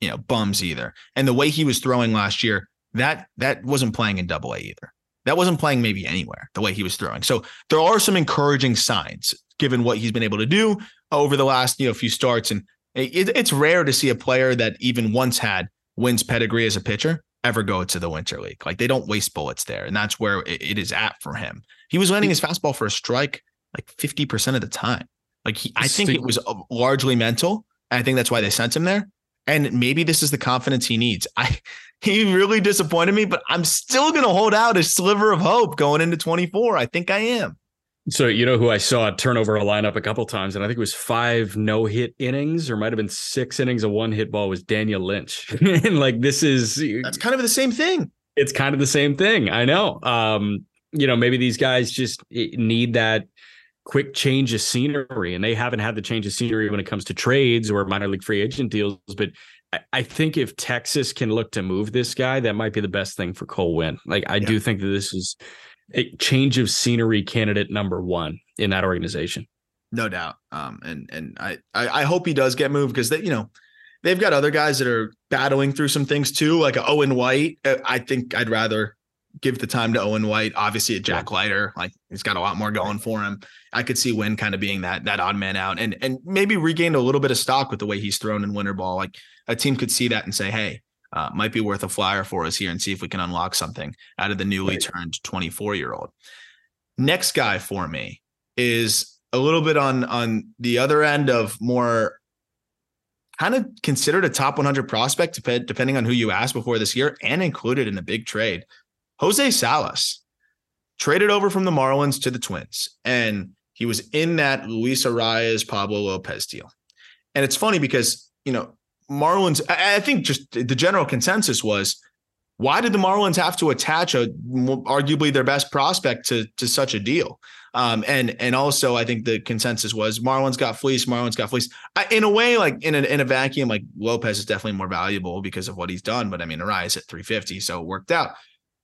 you know, bums either. And the way he was throwing last year, that that wasn't playing in Double A either. That wasn't playing maybe anywhere. The way he was throwing. So there are some encouraging signs given what he's been able to do over the last you know few starts. And it, it's rare to see a player that even once had Winn's pedigree as a pitcher ever go to the winter league. Like they don't waste bullets there, and that's where it, it is at for him. He was landing his fastball for a strike like fifty percent of the time. Like he, I think it was uh, largely mental. I think that's why they sent him there. And maybe this is the confidence he needs. I he really disappointed me, but I'm still gonna hold out a sliver of hope going into 24. I think I am. So you know who I saw turn over a lineup a couple times, and I think it was five no hit innings, or might have been six innings. of one hit ball was Daniel Lynch, and like this is That's kind of the same thing. it's kind of the same thing. I know. Um, you know, maybe these guys just eh, need that quick change of scenery, and they haven't had the change of scenery when it comes to trades or minor league free agent deals. But I, think if Texas can look to move this guy, that might be the best thing for Cole Winn. Like I Yeah. do think that this is a change of scenery candidate number one in that organization. No doubt. Um, and and I, I I hope he does get moved because they, you know, they've got other guys that are battling through some things too, like Owen White. Uh, I think I'd rather give the time to Owen White. Obviously, a Jack Leiter, like he's got a lot more going for him. I could see Winn kind of being that that odd man out, and and maybe regained a little bit of stock with the way he's thrown in winter ball. Like a team could see that and say, hey. Uh, might be worth a flyer for us here and see if we can unlock something out of the newly Right. turned 24 year old. Next guy for me is a little bit on on the other end of more kind of considered a top 100 prospect dep- depending on who you ask before this year and included in a big trade. Jose Salas. traded over from the Marlins to the Twins, and he was in that Luis Arraez Pablo Lopez deal. And it's funny because you know Marlins. I, I think just the general consensus was why did the Marlins have to attach a arguably their best prospect to to such a deal? Um, and and also I think the consensus was Marlins got fleeced. Marlins got fleeced. I, in a way, like in a, in a vacuum, like Lopez is definitely more valuable because of what he's done. But I mean, Arraez at 350, so it worked out.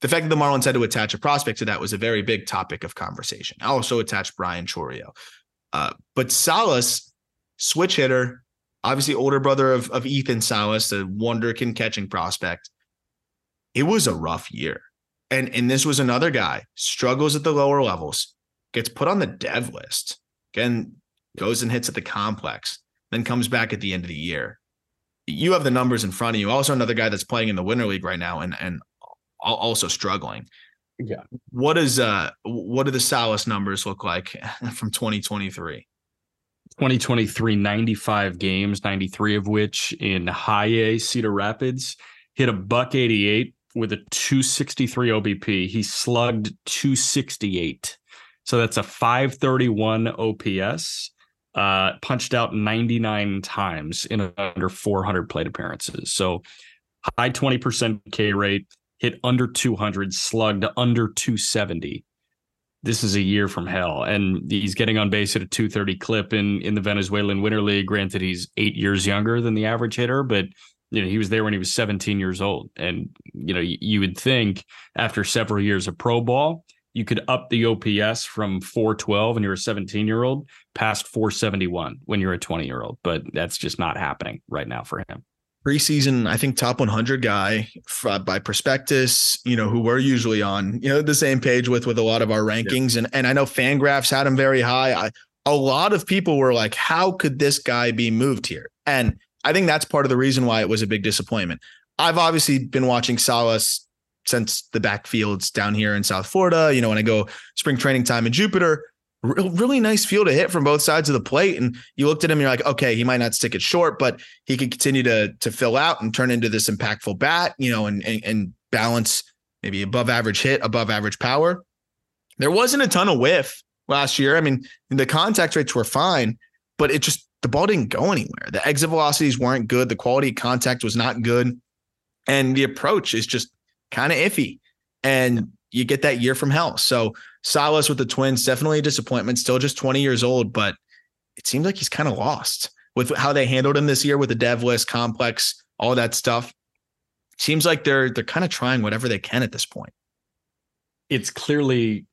The fact that the Marlins had to attach a prospect to that was a very big topic of conversation. I also attached Byron Chourio. Uh, but Salas, switch hitter, obviously older brother of, of Ethan Salas, the wonderkin catching prospect. It was a rough year. And, and this was another guy, struggles at the lower levels, gets put on the dev list, again, goes and hits at the complex, then comes back at the end of the year. You have the numbers in front of you. Also, another guy that's playing in the Winter League right now and, and also struggling. Yeah. What is uh what do the Salas numbers look like from 2023? 2023 95 games, 93 of which in high A Cedar Rapids, hit a buck 88 with a 263 OBP. He slugged 268. So that's a 531 OPS. Uh, punched out 99 times in under 400 plate appearances. So high 20% K rate, hit under 200, slugged under 270. This is a year from hell. And he's getting on base at a 230 clip in, in the Venezuelan Winter League. Granted, he's eight years younger than the average hitter, but you know, he was there when he was 17 years old. And, you know, you, you would think after several years of pro ball, you could up the OPS from 412 and you're a 17 year old past 471 when you're a 20 year old. But that's just not happening right now for him preseason, I think top 100 guy uh, by Prospectus, you know, who we're usually on, you know, the same page with with a lot of our rankings, yeah. and and I know Fangraphs had him very high. I, a lot of people were like, "How could this guy be moved here?" And I think that's part of the reason why it was a big disappointment. I've obviously been watching Salas since the backfields down here in South Florida. You know, when I go spring training time in Jupiter, really nice feel to hit from both sides of the plate. And you looked at him, and you're like, okay, he might not stick it short, but he could continue to to fill out and turn into this impactful bat, you know, and and, and balance maybe above average hit, above average power. There wasn't a ton of whiff last year. I mean, the contact rates were fine, but it just the ball didn't go anywhere. The exit velocities weren't good. The quality of contact was not good. And the approach is just kind of iffy. And you get that year from hell. So Salas with the Twins, definitely a disappointment. Still just 20 years old, but it seems like he's kind of lost with how they handled him this year with the dev list, complex, all that stuff. Seems like they're they're kind of trying whatever they can at this point. It's clearly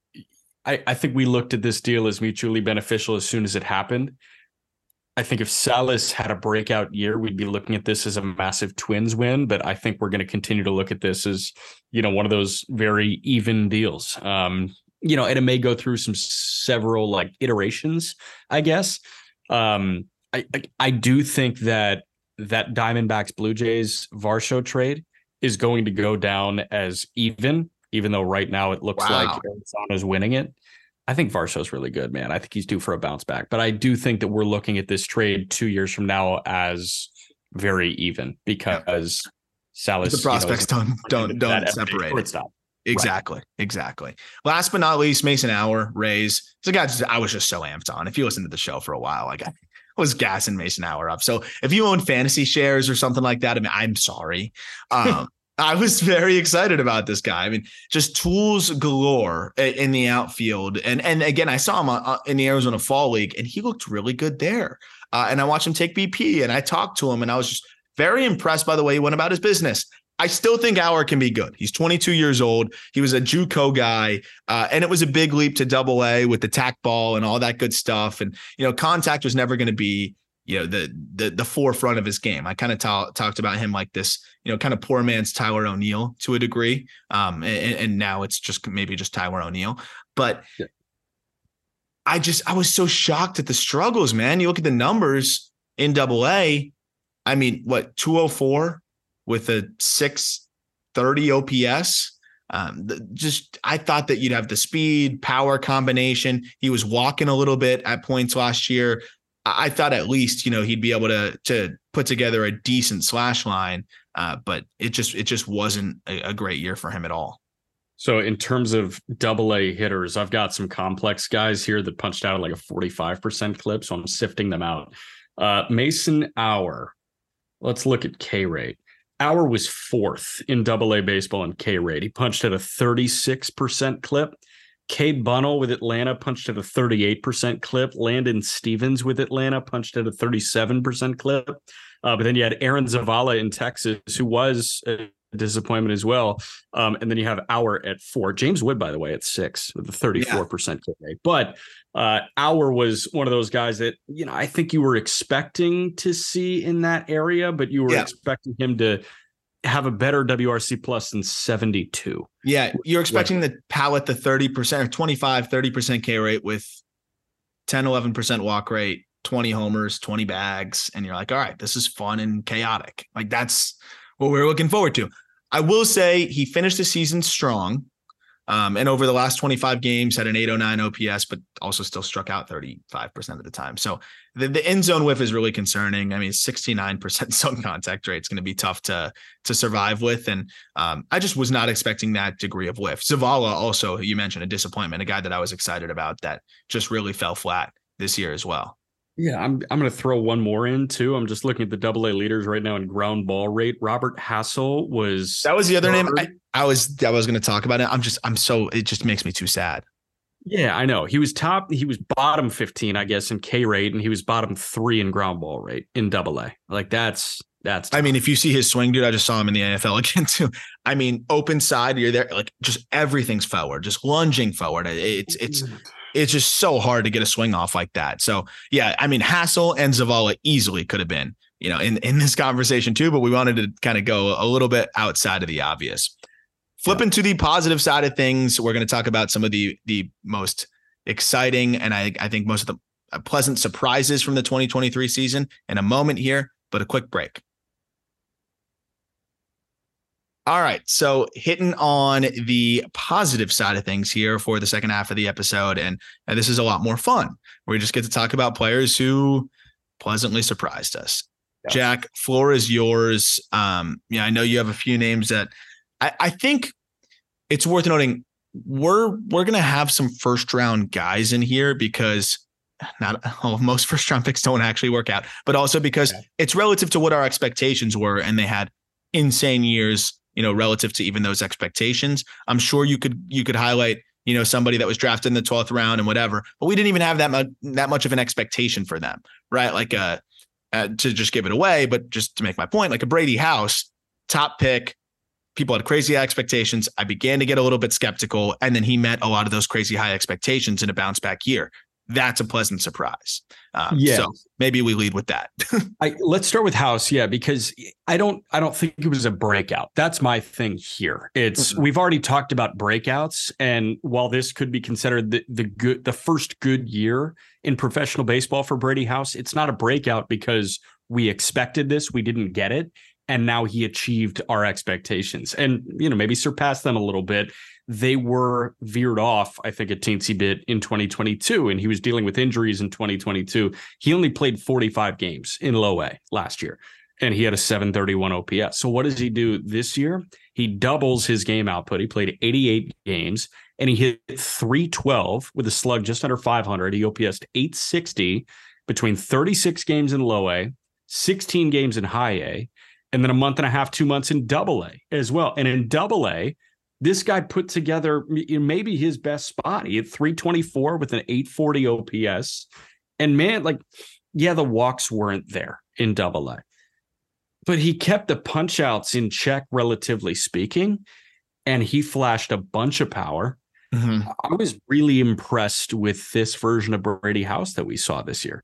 I, I think we looked at this deal as mutually beneficial as soon as it happened. I think if Salas had a breakout year, we'd be looking at this as a massive Twins win. But I think we're going to continue to look at this as, you know, one of those very even deals. Um, you know, and it may go through some several like iterations, I guess. Um, I, I, I do think that that Diamondbacks Blue Jays Varsho trade is going to go down as even, even though right now it looks wow. like Arizona is winning it. I think Varsho's really good, man. I think he's due for a bounce back. But I do think that we're looking at this trade two years from now as very even because yeah. Salas the prospects you know, don't don't don't separate. Shortstop. Exactly. Right. Exactly. Last but not least, Mason Auer, Rays. So guys, I was just so amped on. If you listen to the show for a while, like I was gassing Mason Auer up. So if you own fantasy shares or something like that, I mean, I'm sorry. Um, I was very excited about this guy. I mean, just tools galore in the outfield. And and again, I saw him uh, uh, in the Arizona Fall League, and he looked really good there. Uh, and I watched him take BP, and I talked to him, and I was just very impressed by the way he went about his business. I still think Auer can be good. He's 22 years old. He was a JUCO guy, uh, and it was a big leap to Double A with the tack ball and all that good stuff. And you know, contact was never going to be you know the the the forefront of his game. I kind of ta- talked about him like this, you know, kind of poor man's Tyler O'Neill to a degree. Um, and, and now it's just maybe just Tyler O'Neill, but. Yeah. I just I was so shocked at the struggles, man. You look at the numbers in double A. I mean, what 204 with a 630 OPS. Um, just I thought that you'd have the speed, power combination. He was walking a little bit at points last year. I thought at least you know he'd be able to to put together a decent slash line, uh, but it just it just wasn't a, a, great year for him at all. So in terms of double A hitters, I've got some complex guys here that punched out at like a 45% clip. So I'm sifting them out. Uh, Mason Auer, Let's look at K rate. Auer was fourth in double A baseball in K rate. He punched at a 36% clip. Cade Bunnell with Atlanta punched at a 38% clip. Landon Stephens with Atlanta punched at a 37% clip. Uh, but then you had Aaron Zavala in Texas, who was a disappointment as well. Um, and then you have Auer at four. James Wood, by the way, at six with a 34% yeah. rate. But uh, Auer was one of those guys that, you know, I think you were expecting to see in that area, but you were yeah. expecting him to have a better WRC plus than 72. Yeah, you're expecting the pallet the 30% or 25, 30% K rate with 10, 11% walk rate, 20 homers, 20 bags. And you're like, all right, this is fun and chaotic. Like that's what we're looking forward to. I will say he finished the season strong. Um, and over the last 25 games, had an 809 OPS, but also still struck out 35% of the time. So the, the end zone whiff is really concerning. I mean, 69% zone contact rate is going to be tough to to survive with. And um, I just was not expecting that degree of whiff. Zavala, also, you mentioned a disappointment, a guy that I was excited about that just really fell flat this year as well. Yeah, I'm I'm going to throw one more in too. I'm just looking at the double A leaders right now in ground ball rate. Robert Hassell was That was the other name I, I was I was going to talk about it. I'm just I'm so it just makes me too sad. Yeah, I know. He was top he was bottom 15 I guess in K rate and he was bottom 3 in ground ball rate in double A. Like that's that's tough. I mean, if you see his swing, dude, I just saw him in the AFL again too. I mean, open side, you're there, like just everything's forward, just lunging forward. It's it's mm. It's just so hard to get a swing off like that. So yeah, I mean Hassell and Zavala easily could have been, you know, in, in this conversation too, but we wanted to kind of go a little bit outside of the obvious. Flipping yeah. to the positive side of things, we're going to talk about some of the the most exciting and I, I think most of the uh, pleasant surprises from the 2023 season in a moment here, but a quick break. All right. So hitting on the positive side of things here for the second half of the episode. And, and this is a lot more fun. We just get to talk about players who pleasantly surprised us. Yeah. Jack, floor is yours. Um, yeah, I know you have a few names that I, I think it's worth noting. We're we're gonna have some first round guys in here because not oh, most first round picks don't actually work out, but also because yeah. it's relative to what our expectations were, and they had insane years you know, relative to even those expectations. I'm sure you could you could highlight, you know, somebody that was drafted in the 12th round and whatever, but we didn't even have that much that much of an expectation for them, right? Like uh, uh to just give it away, but just to make my point, like a Brady House, top pick, people had crazy expectations. I began to get a little bit skeptical, and then he met a lot of those crazy high expectations in a bounce back year that's a pleasant surprise. Um, yeah. So maybe we lead with that. I, let's start with House, yeah, because I don't, I don't think it was a breakout. That's my thing here. It's mm-hmm. we've already talked about breakouts, and while this could be considered the, the good, the first good year in professional baseball for Brady House, it's not a breakout because we expected this, we didn't get it, and now he achieved our expectations, and you know maybe surpassed them a little bit they were veered off, I think, a teensy bit in 2022, and he was dealing with injuries in 2022. He only played 45 games in low A last year, and he had a 731 OPS. So, what does he do this year? He doubles his game output. He played 88 games, and he hit 312 with a slug just under 500. He OPSed 860 between 36 games in low A, 16 games in high A, and then a month and a half, two months in double A as well. And in double A, this guy put together maybe his best spot. He had 324 with an 840 OPS. And man, like, yeah, the walks weren't there in double A, but he kept the punch outs in check, relatively speaking. And he flashed a bunch of power. Mm-hmm. I was really impressed with this version of Brady House that we saw this year.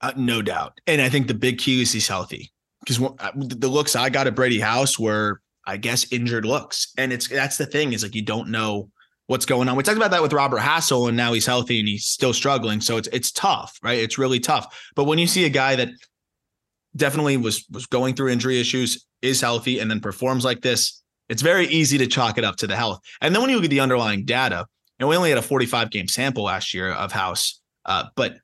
Uh, no doubt. And I think the big key is he's healthy because uh, the looks I got at Brady House were I guess injured looks. And it's that's the thing is like you don't know what's going on. We talked about that with Robert Hassell, and now he's healthy and he's still struggling. So it's it's tough, right? It's really tough. But when you see a guy that definitely was was going through injury issues, is healthy, and then performs like this, it's very easy to chalk it up to the health. And then when you look at the underlying data, and we only had a 45 game sample last year of House, uh, but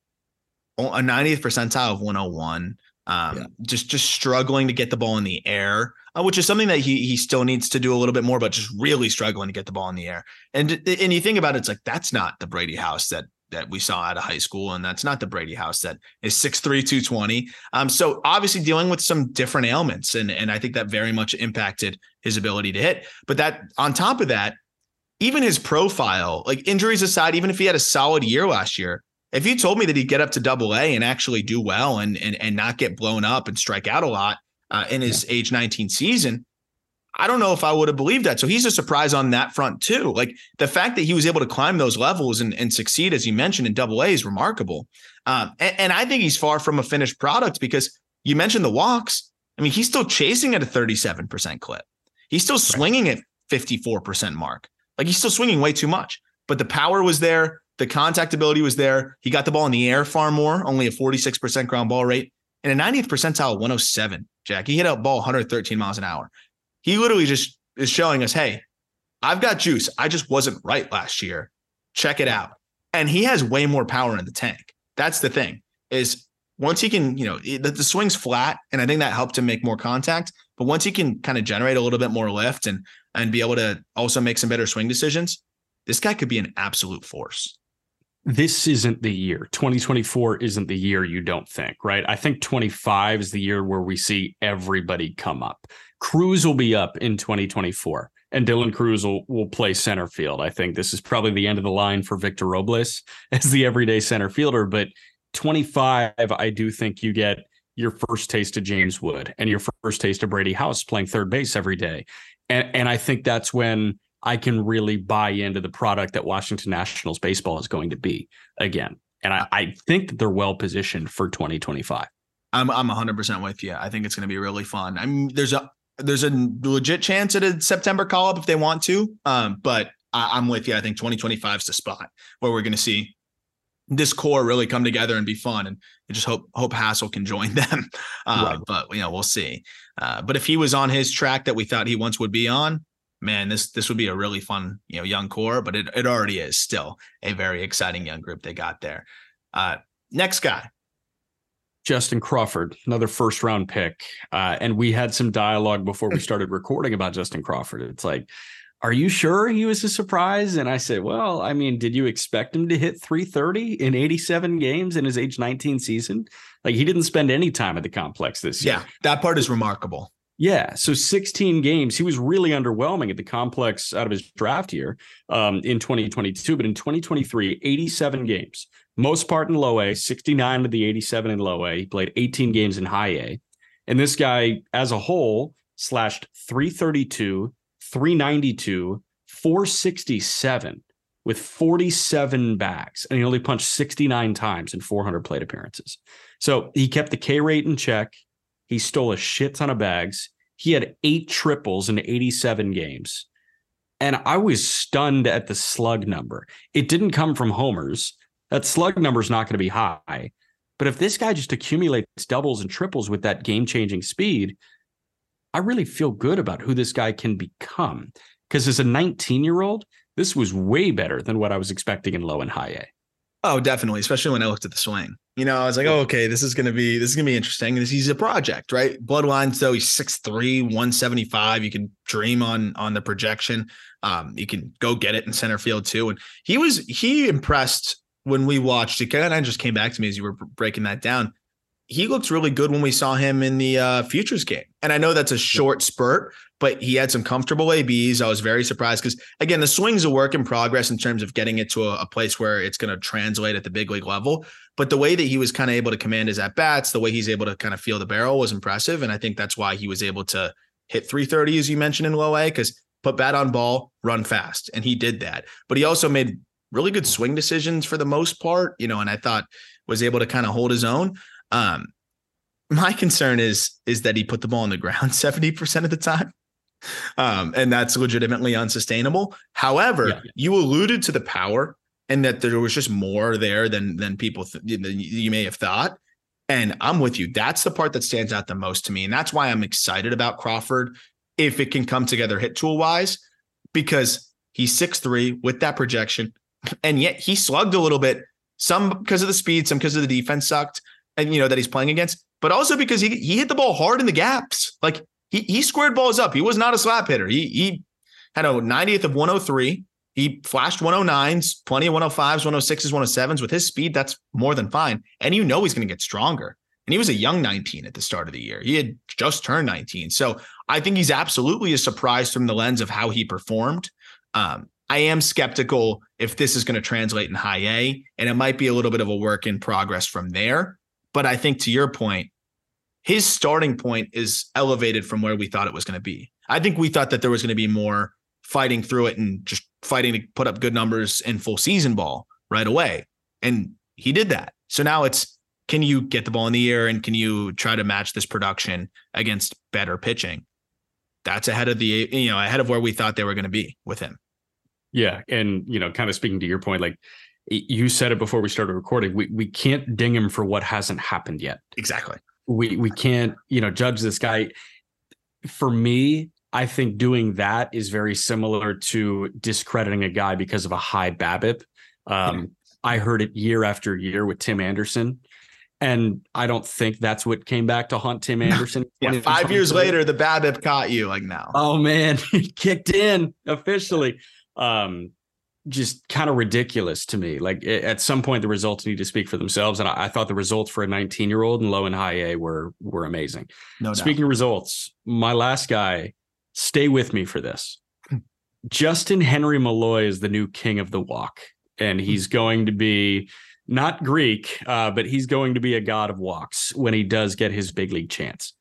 a 90th percentile of 101, Um, yeah. just just struggling to get the ball in the air, uh, which is something that he he still needs to do a little bit more, but just really struggling to get the ball in the air. And and you think about it, it's like that's not the Brady House that that we saw out of high school, and that's not the Brady House that is 6'3", 220. Um, so obviously dealing with some different ailments, and and I think that very much impacted his ability to hit. But that on top of that, even his profile, like injuries aside, even if he had a solid year last year, if you told me that he'd get up to double A and actually do well and and and not get blown up and strike out a lot uh, in his yeah. age 19 season, I don't know if I would have believed that. So he's a surprise on that front too. Like the fact that he was able to climb those levels and, and succeed, as you mentioned, in double A is remarkable. Um, and, and I think he's far from a finished product because you mentioned the walks. I mean, he's still chasing at a 37% clip. He's still swinging at 54% mark. Like he's still swinging way too much, but the power was there. The contact ability was there. He got the ball in the air far more, only a 46% ground ball rate and a 90th percentile 107. Jack, he hit a ball 113 miles an hour. He literally just is showing us, hey, I've got juice. I just wasn't right last year. Check it out. And he has way more power in the tank. That's the thing is once he can, you know, the, the swing's flat, and I think that helped him make more contact. But once he can kind of generate a little bit more lift and and be able to also make some better swing decisions, this guy could be an absolute force this isn't the year. 2024 isn't the year you don't think, right? I think 25 is the year where we see everybody come up. Crews will be up in 2024 and Dylan Crews will, will play center field. I think this is probably the end of the line for Victor Robles as the everyday center fielder. But 25, I do think you get your first taste of James Wood and your first taste of Brady House playing third base every day. And, and I think that's when I can really buy into the product that Washington Nationals baseball is going to be again. And I, I think that they're well positioned for 2025. I'm I'm 100% with you. I think it's going to be really fun. I mean, there's a there's a legit chance at a September call up if they want to. Um, but I, am with you. I think 2025 is the spot where we're going to see this core really come together and be fun. And I just hope hope Hassell can join them. Uh, right. But you know, we'll see. Uh, but if he was on his track that we thought he once would be on, man, this this would be a really fun, you know, young core, but it, it already is still a very exciting young group they got there. Uh, next guy. Justin Crawford, another first round pick. Uh, and we had some dialogue before we started recording about Justin Crawford. It's like, are you sure he was a surprise? And I said, well, I mean, did you expect him to hit 330 in 87 games in his age 19 season? Like he didn't spend any time at the complex this year. Yeah, that part is remarkable. Yeah, so 16 games. He was really underwhelming at the complex out of his draft year um, in 2022, but in 2023, 87 games, most part in low A, 69 of the 87 in low A. He played 18 games in high A, and this guy, as a whole, slashed 332, 392, 467 with 47 bags, and he only punched 69 times in 400 plate appearances. So he kept the K rate in check. He stole a shit ton of bags. He had eight triples in 87 games. And I was stunned at the slug number. It didn't come from homers. That slug number is not going to be high. But if this guy just accumulates doubles and triples with that game changing speed, I really feel good about who this guy can become. Because as a 19 year old, this was way better than what I was expecting in low and high A. Oh, definitely. Especially when I looked at the swing. You know, I was like, oh, okay, this is gonna be this is gonna be interesting. And he's a project, right? Bloodlines, though, he's 6'3, 175. You can dream on on the projection. Um, you can go get it in center field too. And he was he impressed when we watched it. Kind of just came back to me as you were breaking that down he looked really good when we saw him in the uh, futures game. And I know that's a short spurt, but he had some comfortable ABs. I was very surprised because, again, the swing's a work in progress in terms of getting it to a, a place where it's going to translate at the big league level. But the way that he was kind of able to command his at bats, the way he's able to kind of feel the barrel was impressive. And I think that's why he was able to hit 330, as you mentioned in low A, because put bat on ball, run fast. And he did that. But he also made really good swing decisions for the most part, you know, and I thought was able to kind of hold his own. Um, my concern is is that he put the ball on the ground 70% of the time. Um, and that's legitimately unsustainable. However, yeah. you alluded to the power and that there was just more there than than people th- you may have thought. And I'm with you. That's the part that stands out the most to me. And that's why I'm excited about Crawford if it can come together hit tool wise, because he's six three with that projection. And yet he slugged a little bit, some because of the speed, some because of the defense sucked and you know that he's playing against. but also because he he hit the ball hard in the gaps. Like he he squared balls up. He was not a slap hitter. He he had a 90th of 103. He flashed 109s, plenty of 105s, 106s, 107s. With his speed, that's more than fine. And you know he's going to get stronger. And he was a young 19 at the start of the year. He had just turned 19. So I think he's absolutely a surprise from the lens of how he performed. Um, I am skeptical if this is going to translate in high A, and it might be a little bit of a work in progress from there. But I think to your point, his starting point is elevated from where we thought it was going to be. I think we thought that there was going to be more fighting through it and just fighting to put up good numbers in full season ball right away. And he did that. So now it's can you get the ball in the air and can you try to match this production against better pitching? That's ahead of the you know ahead of where we thought they were going to be with him. Yeah, and you know, kind of speaking to your point, like you said it before we started recording, we we can't ding him for what hasn't happened yet. Exactly. We we can't you know judge this guy. For me, I think doing that is very similar to discrediting a guy because of a high BABIP. Um, I heard it year after year with Tim Anderson. And I don't think that's what came back to haunt Tim Anderson. yeah, five years later, the BABIP caught you like now. Oh man, he kicked in officially. Um, just kind of ridiculous to me. Like at some point, the results need to speak for themselves, and I, I thought the results for a 19 year old in low and high A were were amazing. No Speaking of results, my last guy, stay with me for this. Justin Henry Malloy is the new king of the walk, and he's going to be not Greek, uh, but he's going to be a god of walks when he does get his big league chance.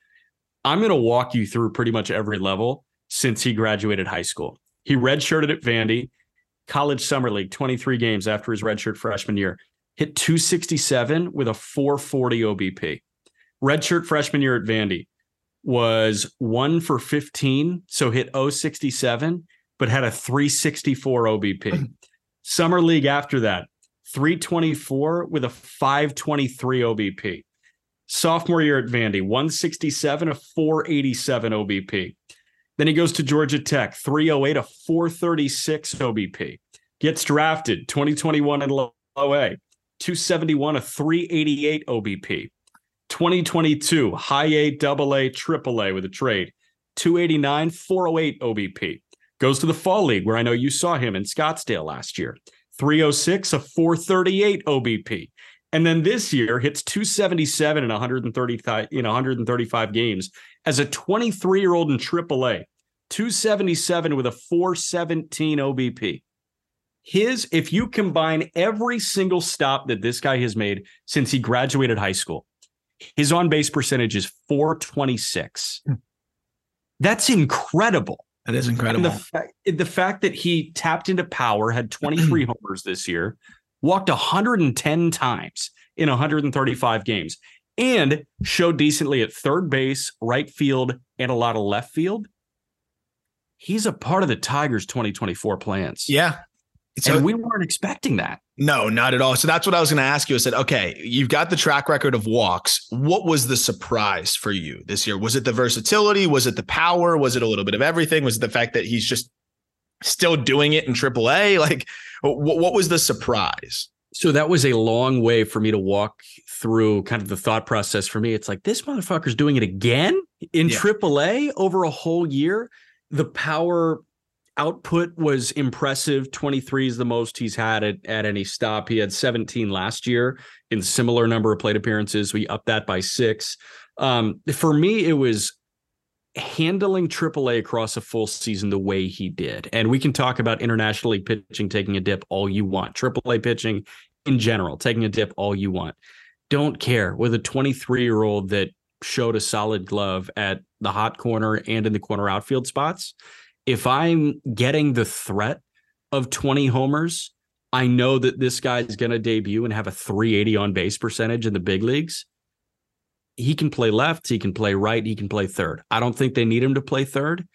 I'm going to walk you through pretty much every level since he graduated high school. He redshirted at Vandy, college summer league, 23 games after his redshirt freshman year, hit 267 with a 440 OBP. Redshirt freshman year at Vandy was one for 15, so hit 067, but had a 364 OBP. summer league after that, 324 with a 523 OBP. Sophomore year at Vandy, 167, a 487 OBP. Then he goes to Georgia Tech, 308, a 436 OBP. Gets drafted 2021 in low A, 271, a 388 OBP. 2022, high A, double A, triple A with a trade, 289, 408 OBP. Goes to the Fall League, where I know you saw him in Scottsdale last year. 306, a 438 OBP. And then this year hits 277 in 135, you know, 135 games as a 23 year old in AAA, 277 with a 417 OBP. His, if you combine every single stop that this guy has made since he graduated high school, his on base percentage is 426. Hmm. That's incredible. That is incredible. The, fa- the, fact that he tapped into power, had 23 homers this year, walked 110 times in 135 games, and showed decently at third base, right field, and a lot of left field. He's a part of the Tigers' 2024 plans. Yeah. So, and we weren't expecting that. No, not at all. So that's what I was going to ask you. I said, okay, you've got the track record of walks. What was the surprise for you this year? Was it the versatility? Was it the power? Was it a little bit of everything? Was it the fact that he's just still doing it in AAA? Like, what, what was the surprise? So that was a long way for me to walk through kind of the thought process for me. It's like this motherfucker's doing it again in yeah. AAA over a whole year. The power output was impressive. 23 is the most he's had at, at any stop. He had 17 last year in similar number of plate appearances. We upped that by six. Um, for me, it was handling AAA across a full season the way he did. And we can talk about international league pitching taking a dip all you want. AAA pitching in general, taking a dip all you want. Don't care with a 23 year old that showed a solid glove at the hot corner and in the corner outfield spots if I'm getting the threat of 20 homers, I know that this guy is going to debut and have a 380 on base percentage in the big leagues. He can play left, he can play right, he can play third. I don't think they need him to play third,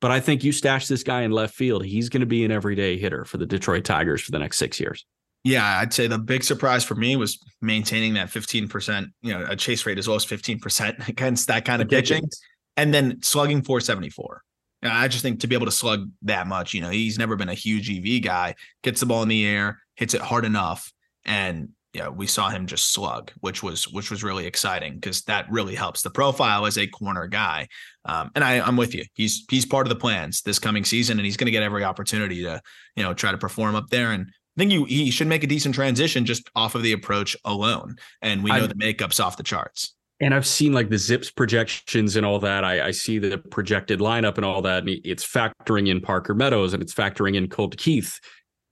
but I think you stash this guy in left field, he's going to be an everyday hitter for the Detroit Tigers for the next 6 years. Yeah, I'd say the big surprise for me was maintaining that 15%, you know, a chase rate as well as 15% against that kind of pitching and then slugging 474. I just think to be able to slug that much, you know, he's never been a huge EV guy, gets the ball in the air, hits it hard enough. And yeah, we saw him just slug, which was which was really exciting because that really helps the profile as a corner guy. Um, and I, I'm with you. He's he's part of the plans this coming season, and he's going to get every opportunity to you know try to perform up there. And I think you he should make a decent transition just off of the approach alone. And we know I, the makeup's off the charts. And I've seen like the Zips projections and all that. I, I see the projected lineup and all that. And it's factoring in Parker Meadows and it's factoring in Colt Keith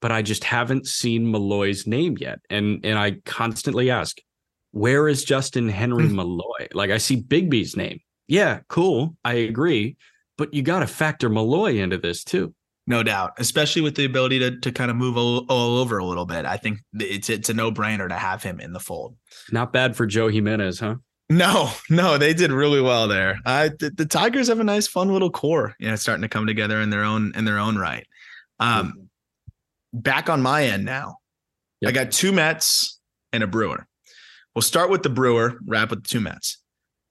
but I just haven't seen Malloy's name yet. And and I constantly ask, where is Justin Henry hmm. Malloy? Like I see Bigby's name. Yeah, cool. I agree. But you got to factor Malloy into this too. No doubt, especially with the ability to to kind of move all, all over a little bit. I think it's it's a no brainer to have him in the fold. Not bad for Joe Jimenez, huh? No, no, they did really well there. I the, the, Tigers have a nice, fun little core, you know, starting to come together in their own in their own right. Um, back on my end now. Yep. I got two Mets and a Brewer. We'll start with the Brewer, wrap with the two Mets.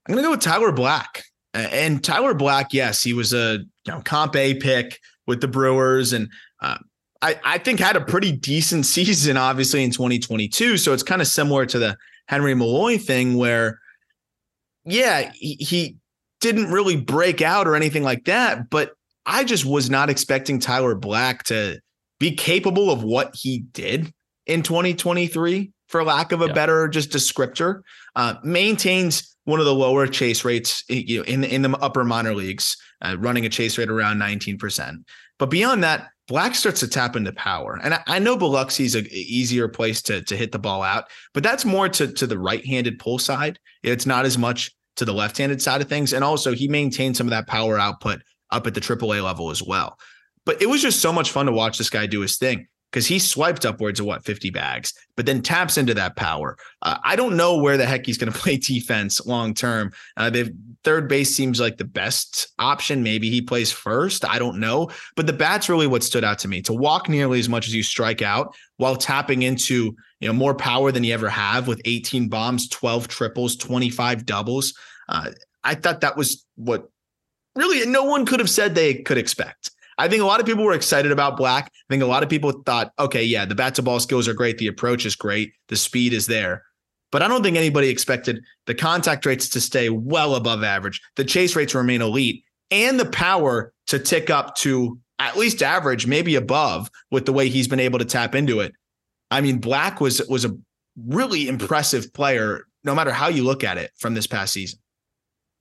I'm going to go with Tyler Black. And Tyler Black, yes, he was a you know, comp A pick with the Brewers, and uh, I, I think had a pretty decent season, obviously in 2022. So it's kind of similar to the Henry Malloy thing, where yeah, he, he didn't really break out or anything like that, but I just was not expecting Tyler Black to be capable of what he did in 2023, for lack of a yeah. better just descriptor, uh, maintains one of the lower chase rates you know, in, in the upper minor leagues, uh, running a chase rate around 19%. But beyond that, Black starts to tap into power. And I, I know Biloxi's an easier place to, to hit the ball out, but that's more to, to the right-handed pull side. It's not as much to the left-handed side of things. And also he maintains some of that power output up at the AAA level as well. But it was just so much fun to watch this guy do his thing because he swiped upwards of what 50 bags, but then taps into that power. Uh, I don't know where the heck he's going to play defense long term. Uh, they've third base seems like the best option. Maybe he plays first. I don't know, but the bat's really what stood out to me. To walk nearly as much as you strike out while tapping into you know more power than you ever have with 18 bombs, 12 triples, 25 doubles. Uh, I thought that was what really no one could have said they could expect. I think a lot of people were excited about Black. I think a lot of people thought, okay, yeah, the bat to ball skills are great. The approach is great. The speed is there. But I don't think anybody expected the contact rates to stay well above average, the chase rates remain elite, and the power to tick up to at least average, maybe above with the way he's been able to tap into it. I mean, Black was was a really impressive player, no matter how you look at it from this past season.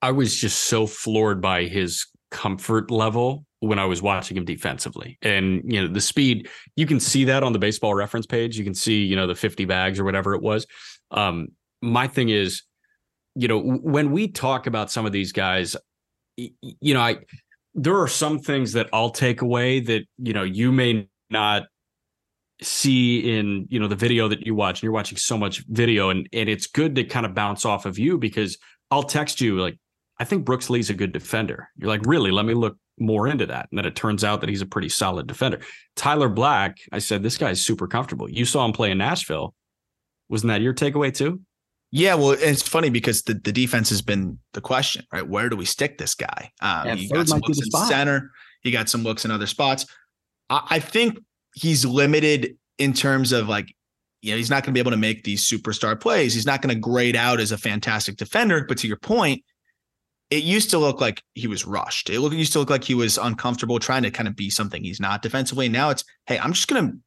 I was just so floored by his comfort level when I was watching him defensively. And, you know, the speed, you can see that on the baseball reference page. You can see, you know, the 50 bags or whatever it was. Um, my thing is, you know, when we talk about some of these guys, you know, I, there are some things that I'll take away that, you know, you may not see in, you know, the video that you watch. And you're watching so much video and, and it's good to kind of bounce off of you because I'll text you like, I think Brooks Lee's a good defender. You're like, really? Let me look more into that. And then it turns out that he's a pretty solid defender. Tyler Black, I said, this guy's super comfortable. You saw him play in Nashville. Wasn't that your takeaway too? Yeah, well, it's funny because the, the defense has been the question, right? Where do we stick this guy? Um, he got some looks in spot. center. He got some looks in other spots. I, I think he's limited in terms of like, you know, he's not going to be able to make these superstar plays. He's not going to grade out as a fantastic defender. But to your point, it used to look like he was rushed. It used to look like he was uncomfortable trying to kind of be something he's not defensively. Now it's, hey, I'm just going to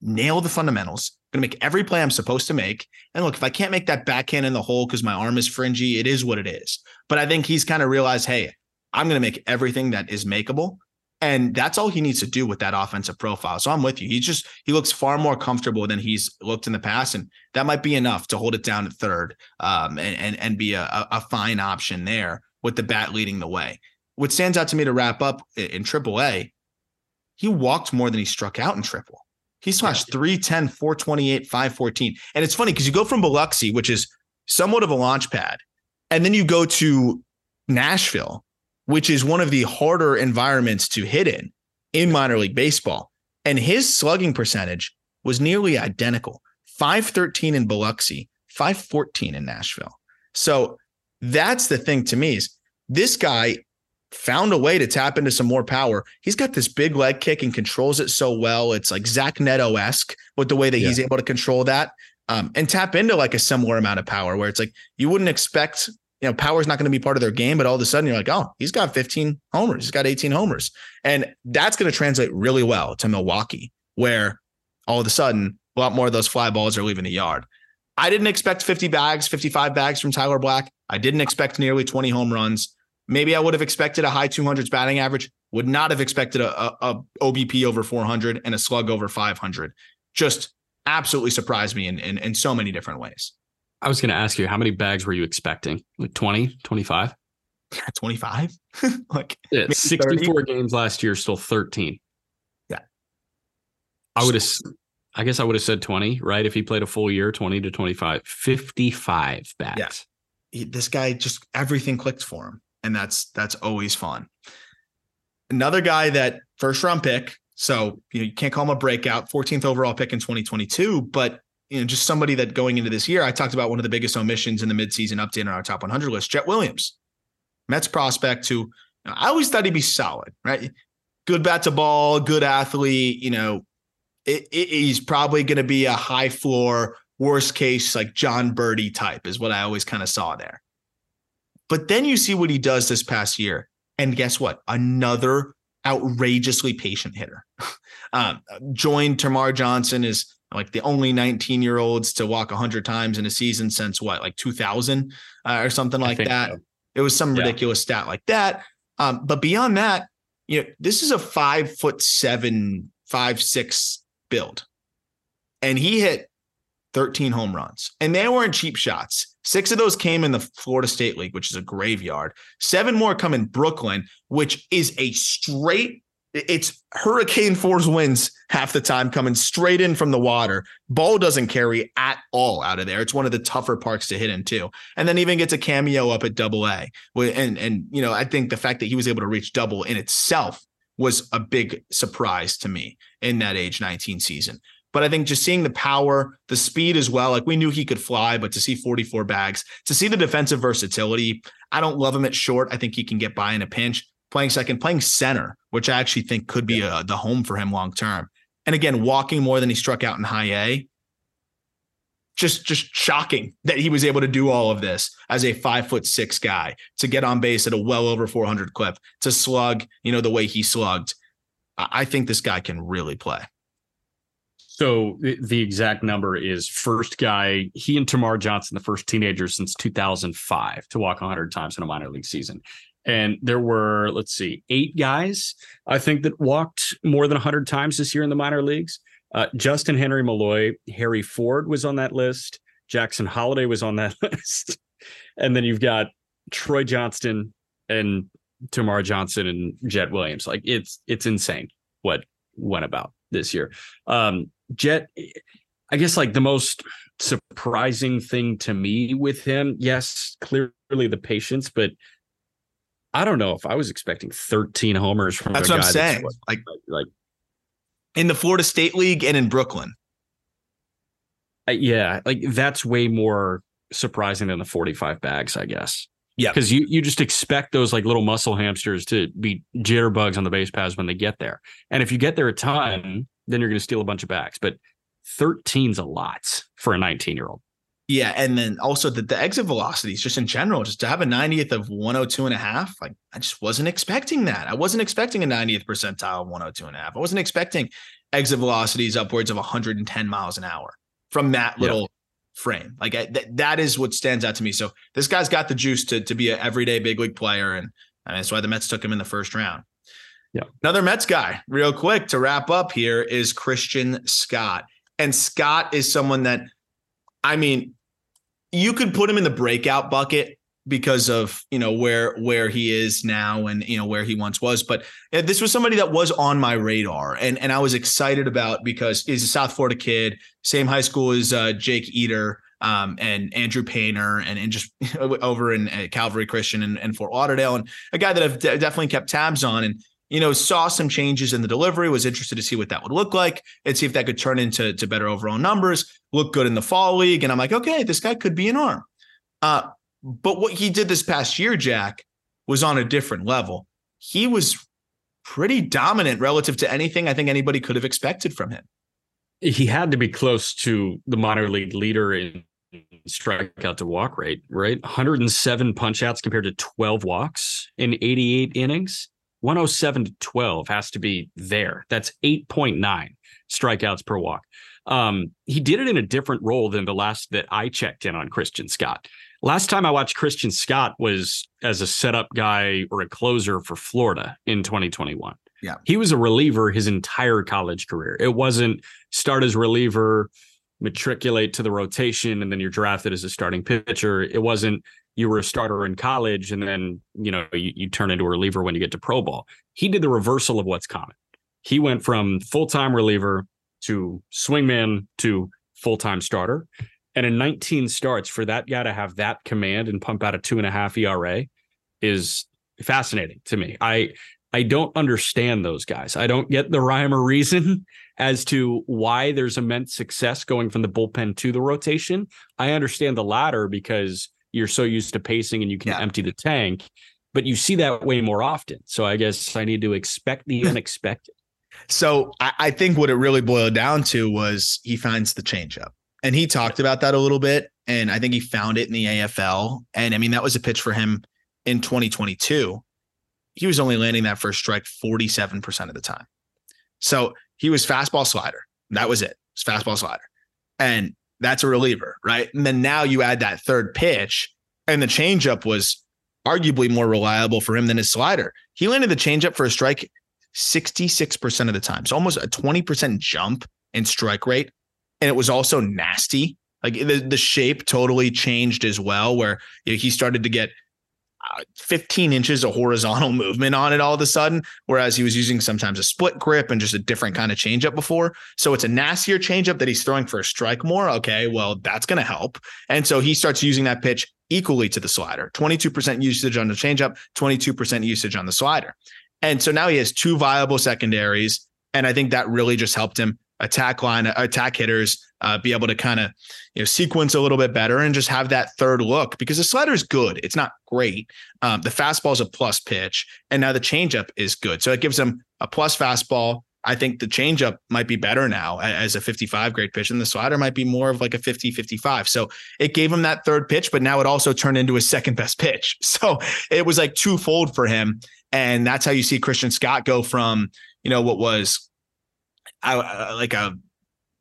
nail the fundamentals, going to make every play I'm supposed to make. And look, if I can't make that backhand in the hole because my arm is fringy, it is what it is. But I think he's kind of realized, hey, I'm going to make everything that is makeable. And that's all he needs to do with that offensive profile. So I'm with you. He just he looks far more comfortable than he's looked in the past, and that might be enough to hold it down at third um, and, and and be a, a fine option there with the bat leading the way. What stands out to me to wrap up in AAA, he walked more than he struck out in triple. He slashed yeah. 310, 428, 514. And it's funny because you go from Biloxi, which is somewhat of a launch pad, and then you go to Nashville, which is one of the harder environments to hit in in minor league baseball. And his slugging percentage was nearly identical 513 in Biloxi, 514 in Nashville. So that's the thing to me is this guy found a way to tap into some more power. He's got this big leg kick and controls it so well. It's like Zach Neto esque with the way that yeah. he's able to control that. um, and tap into like a similar amount of power where it's like you wouldn't expect, you know, power is not going to be part of their game, but all of a sudden you're like, oh, he's got 15 homers, he's got 18 homers. And that's going to translate really well to Milwaukee, where all of a sudden a lot more of those fly balls are leaving the yard. I didn't expect 50 bags, 55 bags from Tyler Black. I didn't expect nearly 20 home runs. Maybe I would have expected a high 200s batting average. Would not have expected a, a, a OBP over 400 and a slug over 500. Just absolutely surprised me in, in, in so many different ways. I was going to ask you, how many bags were you expecting? Like 20, 25? 25? like yeah, 64 30? games last year, still 13. Yeah. I would have, I guess I would have said 20, right? If he played a full year, 20 to 25, 55 bags. Yeah. He, this guy just everything clicked for him. And that's, that's always fun. Another guy that first round pick, so you know you can't call him a breakout, 14th overall pick in 2022, but you know just somebody that going into this year, I talked about one of the biggest omissions in the midseason update on our top 100 list, Jett Williams, Mets prospect who I always thought he'd be solid, right? Good bat to ball, good athlete. You know, it, it, he's probably going to be a high floor, worst case like Jon Berti type is what I always kind of saw there. But then you see what he does this past year, and guess what? Another outrageously patient hitter. um, joined Termarr Johnson is like the only 19 year olds to walk 100 times in a season since what, like 2000 uh, or something like that. So. It was some yeah. ridiculous stat like that. Um, but beyond that, you know, this is a five foot seven, five, six build. And he hit 13 home runs, and they weren't cheap shots. Six of those came in the Florida State League, which is a graveyard. Seven more come in Brooklyn, which is a straight. It's hurricane force winds half the time coming straight in from the water. Ball doesn't carry at all out of there. It's one of the tougher parks to hit in too. And then even gets a cameo up at double A. And and you know, I think the fact that he was able to reach double in itself was a big surprise to me in that age 19 season. But I think just seeing the power, the speed as well, like we knew he could fly, but to see 44 bags, to see the defensive versatility, I don't love him at short. I think he can get by in a pinch. Playing second, playing center, which I actually think could be a, the home for him long term. And again, walking more than he struck out in high A. Just, just shocking that he was able to do all of this as a five foot six guy to get on base at a well over 400 clip to slug, you know, the way he slugged. I think this guy can really play. So the exact number is first guy, he and Termarr Johnson, the first teenagers since 2005 to walk 100 times in a minor league season. And there were, let's see, eight guys, I think, that walked more than 100 times this year in the minor leagues. Uh, Justyn Henry Malloy, Harry Ford was on that list. Jackson Holliday was on that list. and then you've got Troy Johnston and Termarr Johnson and Jett Williams. Like it's it's insane what went about this year. Um, Jett, I guess like the most surprising thing to me with him, yes, clearly the patience, but I don't know if I was expecting 13 homers from. That's what I'm saying. Like, like in the Florida State League and in Brooklyn. Uh, yeah, like that's way more surprising than the 45 bags, I guess. Yeah, because you you just expect those like little muscle hamsters to be jitterbugs on the base paths when they get there, and if you get there a ton, then you're going to steal a bunch of bags. But 13's a lot for a 19 year old. Yeah. And then also the, the exit velocities, just in general, just to have a 90th of 102 and a half, like I just wasn't expecting that. I wasn't expecting a 90th percentile of 102 and a half. I wasn't expecting exit velocities upwards of 110 miles an hour from that little yeah. frame. Like I, th- that is what stands out to me. So this guy's got the juice to, to be an everyday big league player. And, and that's why the Mets took him in the first round. Yeah. Another Mets guy, real quick to wrap up here, is Christian Scott. And Scott is someone that, I mean, you could put him in the breakout bucket because of you know where where he is now and you know where he once was but this was somebody that was on my radar and and I was excited about because he's a South Florida kid same high school as uh, Jake Eder um, and Andrew Painter and, and just over in uh, Calvary Christian and, and Fort Lauderdale and a guy that I've de- definitely kept tabs on and you know, saw some changes in the delivery, was interested to see what that would look like and see if that could turn into to better overall numbers, look good in the fall league. And I'm like, okay, this guy could be an arm. Uh, but what he did this past year, Jack, was on a different level. He was pretty dominant relative to anything I think anybody could have expected from him. he had to be close to the minor league leader in strikeout to walk rate, right? 107 punch outs compared to 12 walks in 88 innings. 107 to 12 has to be there. That's 8.9 strikeouts per walk. Um, he did it in a different role than the last that I checked in on Christian Scott. Last time I watched Christian Scott was as a setup guy or a closer for Florida in 2021. Yeah. He was a reliever his entire college career. It wasn't start as reliever, matriculate to the rotation, and then you're drafted as a starting pitcher. It wasn't you were a starter in college and then, you know, you, you turn into a reliever when you get to pro ball. He did the reversal of what's common. He went from full-time reliever to swingman to full-time starter. And in 19 starts, for that guy to have that command and pump out a two and a half ERA is fascinating to me. I I don't understand those guys. I don't get the rhyme or reason as to why there's immense success going from the bullpen to the rotation. I understand the latter because you're so used to pacing and you can Yeah. empty the tank, but you see that way more often. So I guess I need to expect the unexpected. So I, I think what it really boiled down to was he finds the changeup. And he talked about that a little bit. And I think he found it in the AFL. And I mean, that was a pitch for him in 2022. He was only landing that first strike 47% of the time. So he was fastball slider. That was it. It's fastball slider. And that's a reliever, right? And then now you add that third pitch, and the changeup was arguably more reliable for him than his slider. He landed the changeup for a strike 66% of the time. So almost a 20% jump in strike rate. And it was also nasty. Like the, the shape totally changed as well, where you know, he started to get 15 inches of horizontal movement on it all of a sudden, whereas he was using sometimes a split grip and just a different kind of changeup before. So it's a nastier changeup that he's throwing for a strike more. Okay, well, that's going to help. And so he starts using that pitch equally to the slider 22% usage on the changeup, 22% usage on the slider. And so now he has two viable secondaries. And I think that really just helped him attack line, attack hitters, uh, be able to kind of you know sequence a little bit better and just have that third look because the slider is good. It's not great. Um, the fastball is a plus pitch, and now the changeup is good. So it gives him a plus fastball. I think the changeup might be better now as a 55 grade pitch, and the slider might be more of like a 50 55. So it gave him that third pitch, but now it also turned into his second best pitch. So it was like twofold for him. And that's how you see Christian Scott go from, you know, what was uh, like a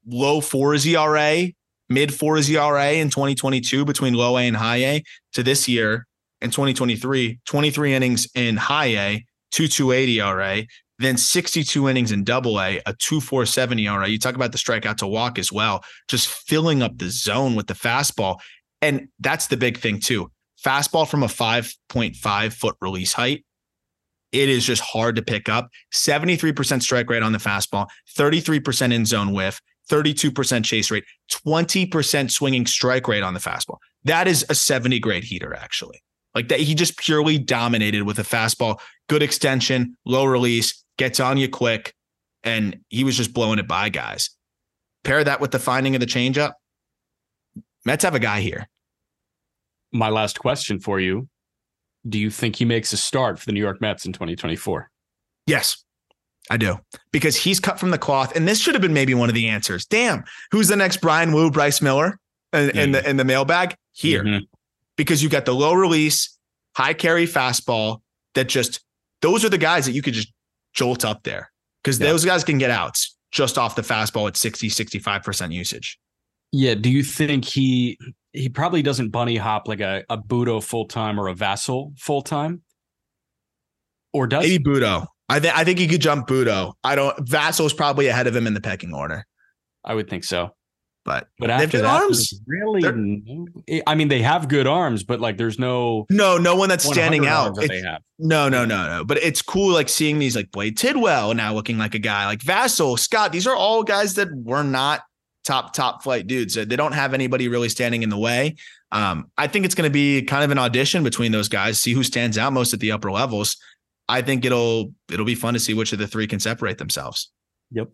low fours ERA, mid fours ERA in 2022 between low A and high A to this year in 2023, 23 innings in high A, 228 ERA, then 62 innings in double A, a 247 ERA. You talk about the strikeout to walk as well, just filling up the zone with the fastball. And that's the big thing, too. Fastball from a 5.5 foot release height it is just hard to pick up. 73% strike rate on the fastball, 33% in zone whiff, 32% chase rate, 20% swinging strike rate on the fastball. That is a 70 grade heater, actually. Like that, he just purely dominated with a fastball, good extension, low release, gets on you quick, and he was just blowing it by guys. Pair that with the finding of the changeup. Mets have a guy here. My last question for you Do you think he makes a start for the New York Mets in 2024? Yes, I do. Because he's cut from the cloth. And this should have been maybe one of the answers. Damn, who's the next Bryan Woo, Bryce Miller in, in the in the mailbag? Here. Mhm. Because you got the low release, high carry fastball that just those are the guys that you could just jolt up there. Because Yeah. those guys can get outs just off the fastball at 60, 65% usage. Yeah. Do you think he he probably doesn't bunny hop like a, a Butto full time or a Vasil full time? Or does Maybe? Butto. I think I think he could jump Butto. I don't Vasil's probably ahead of him in the pecking order. I would think so. But But after good that, arms. really, They're- I mean, they have good arms, but like, there's no no, no one that's standing out. that they have. No, no, no, no. But it's cool like seeing these like Blade Tidwell now looking like a guy like Vasil, Scott. These are all guys that were not top, top flight dudes. They don't have anybody really standing in the way. Um, I think it's going to be kind of an audition between those guys, see who stands out most at the upper levels. I think it'll it'll be fun to see which of the three can separate themselves. Yep.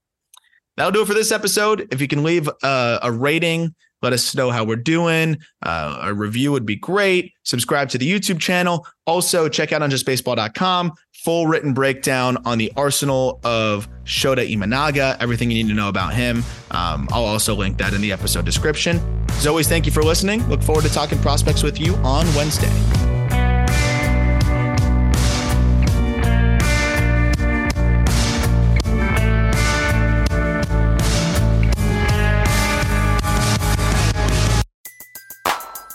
That'll do it for this episode. If you can leave a, a rating, Let us know how we're doing. Uh, a review would be great. Subscribe to the YouTube channel. Also, check out onjustbaseball.com. Full written breakdown on the arsenal of Shota Imanaga, everything you need to know about him. Um, I'll also link that in the episode description. As always, thank you for listening. Look forward to talking prospects with you on Wednesday.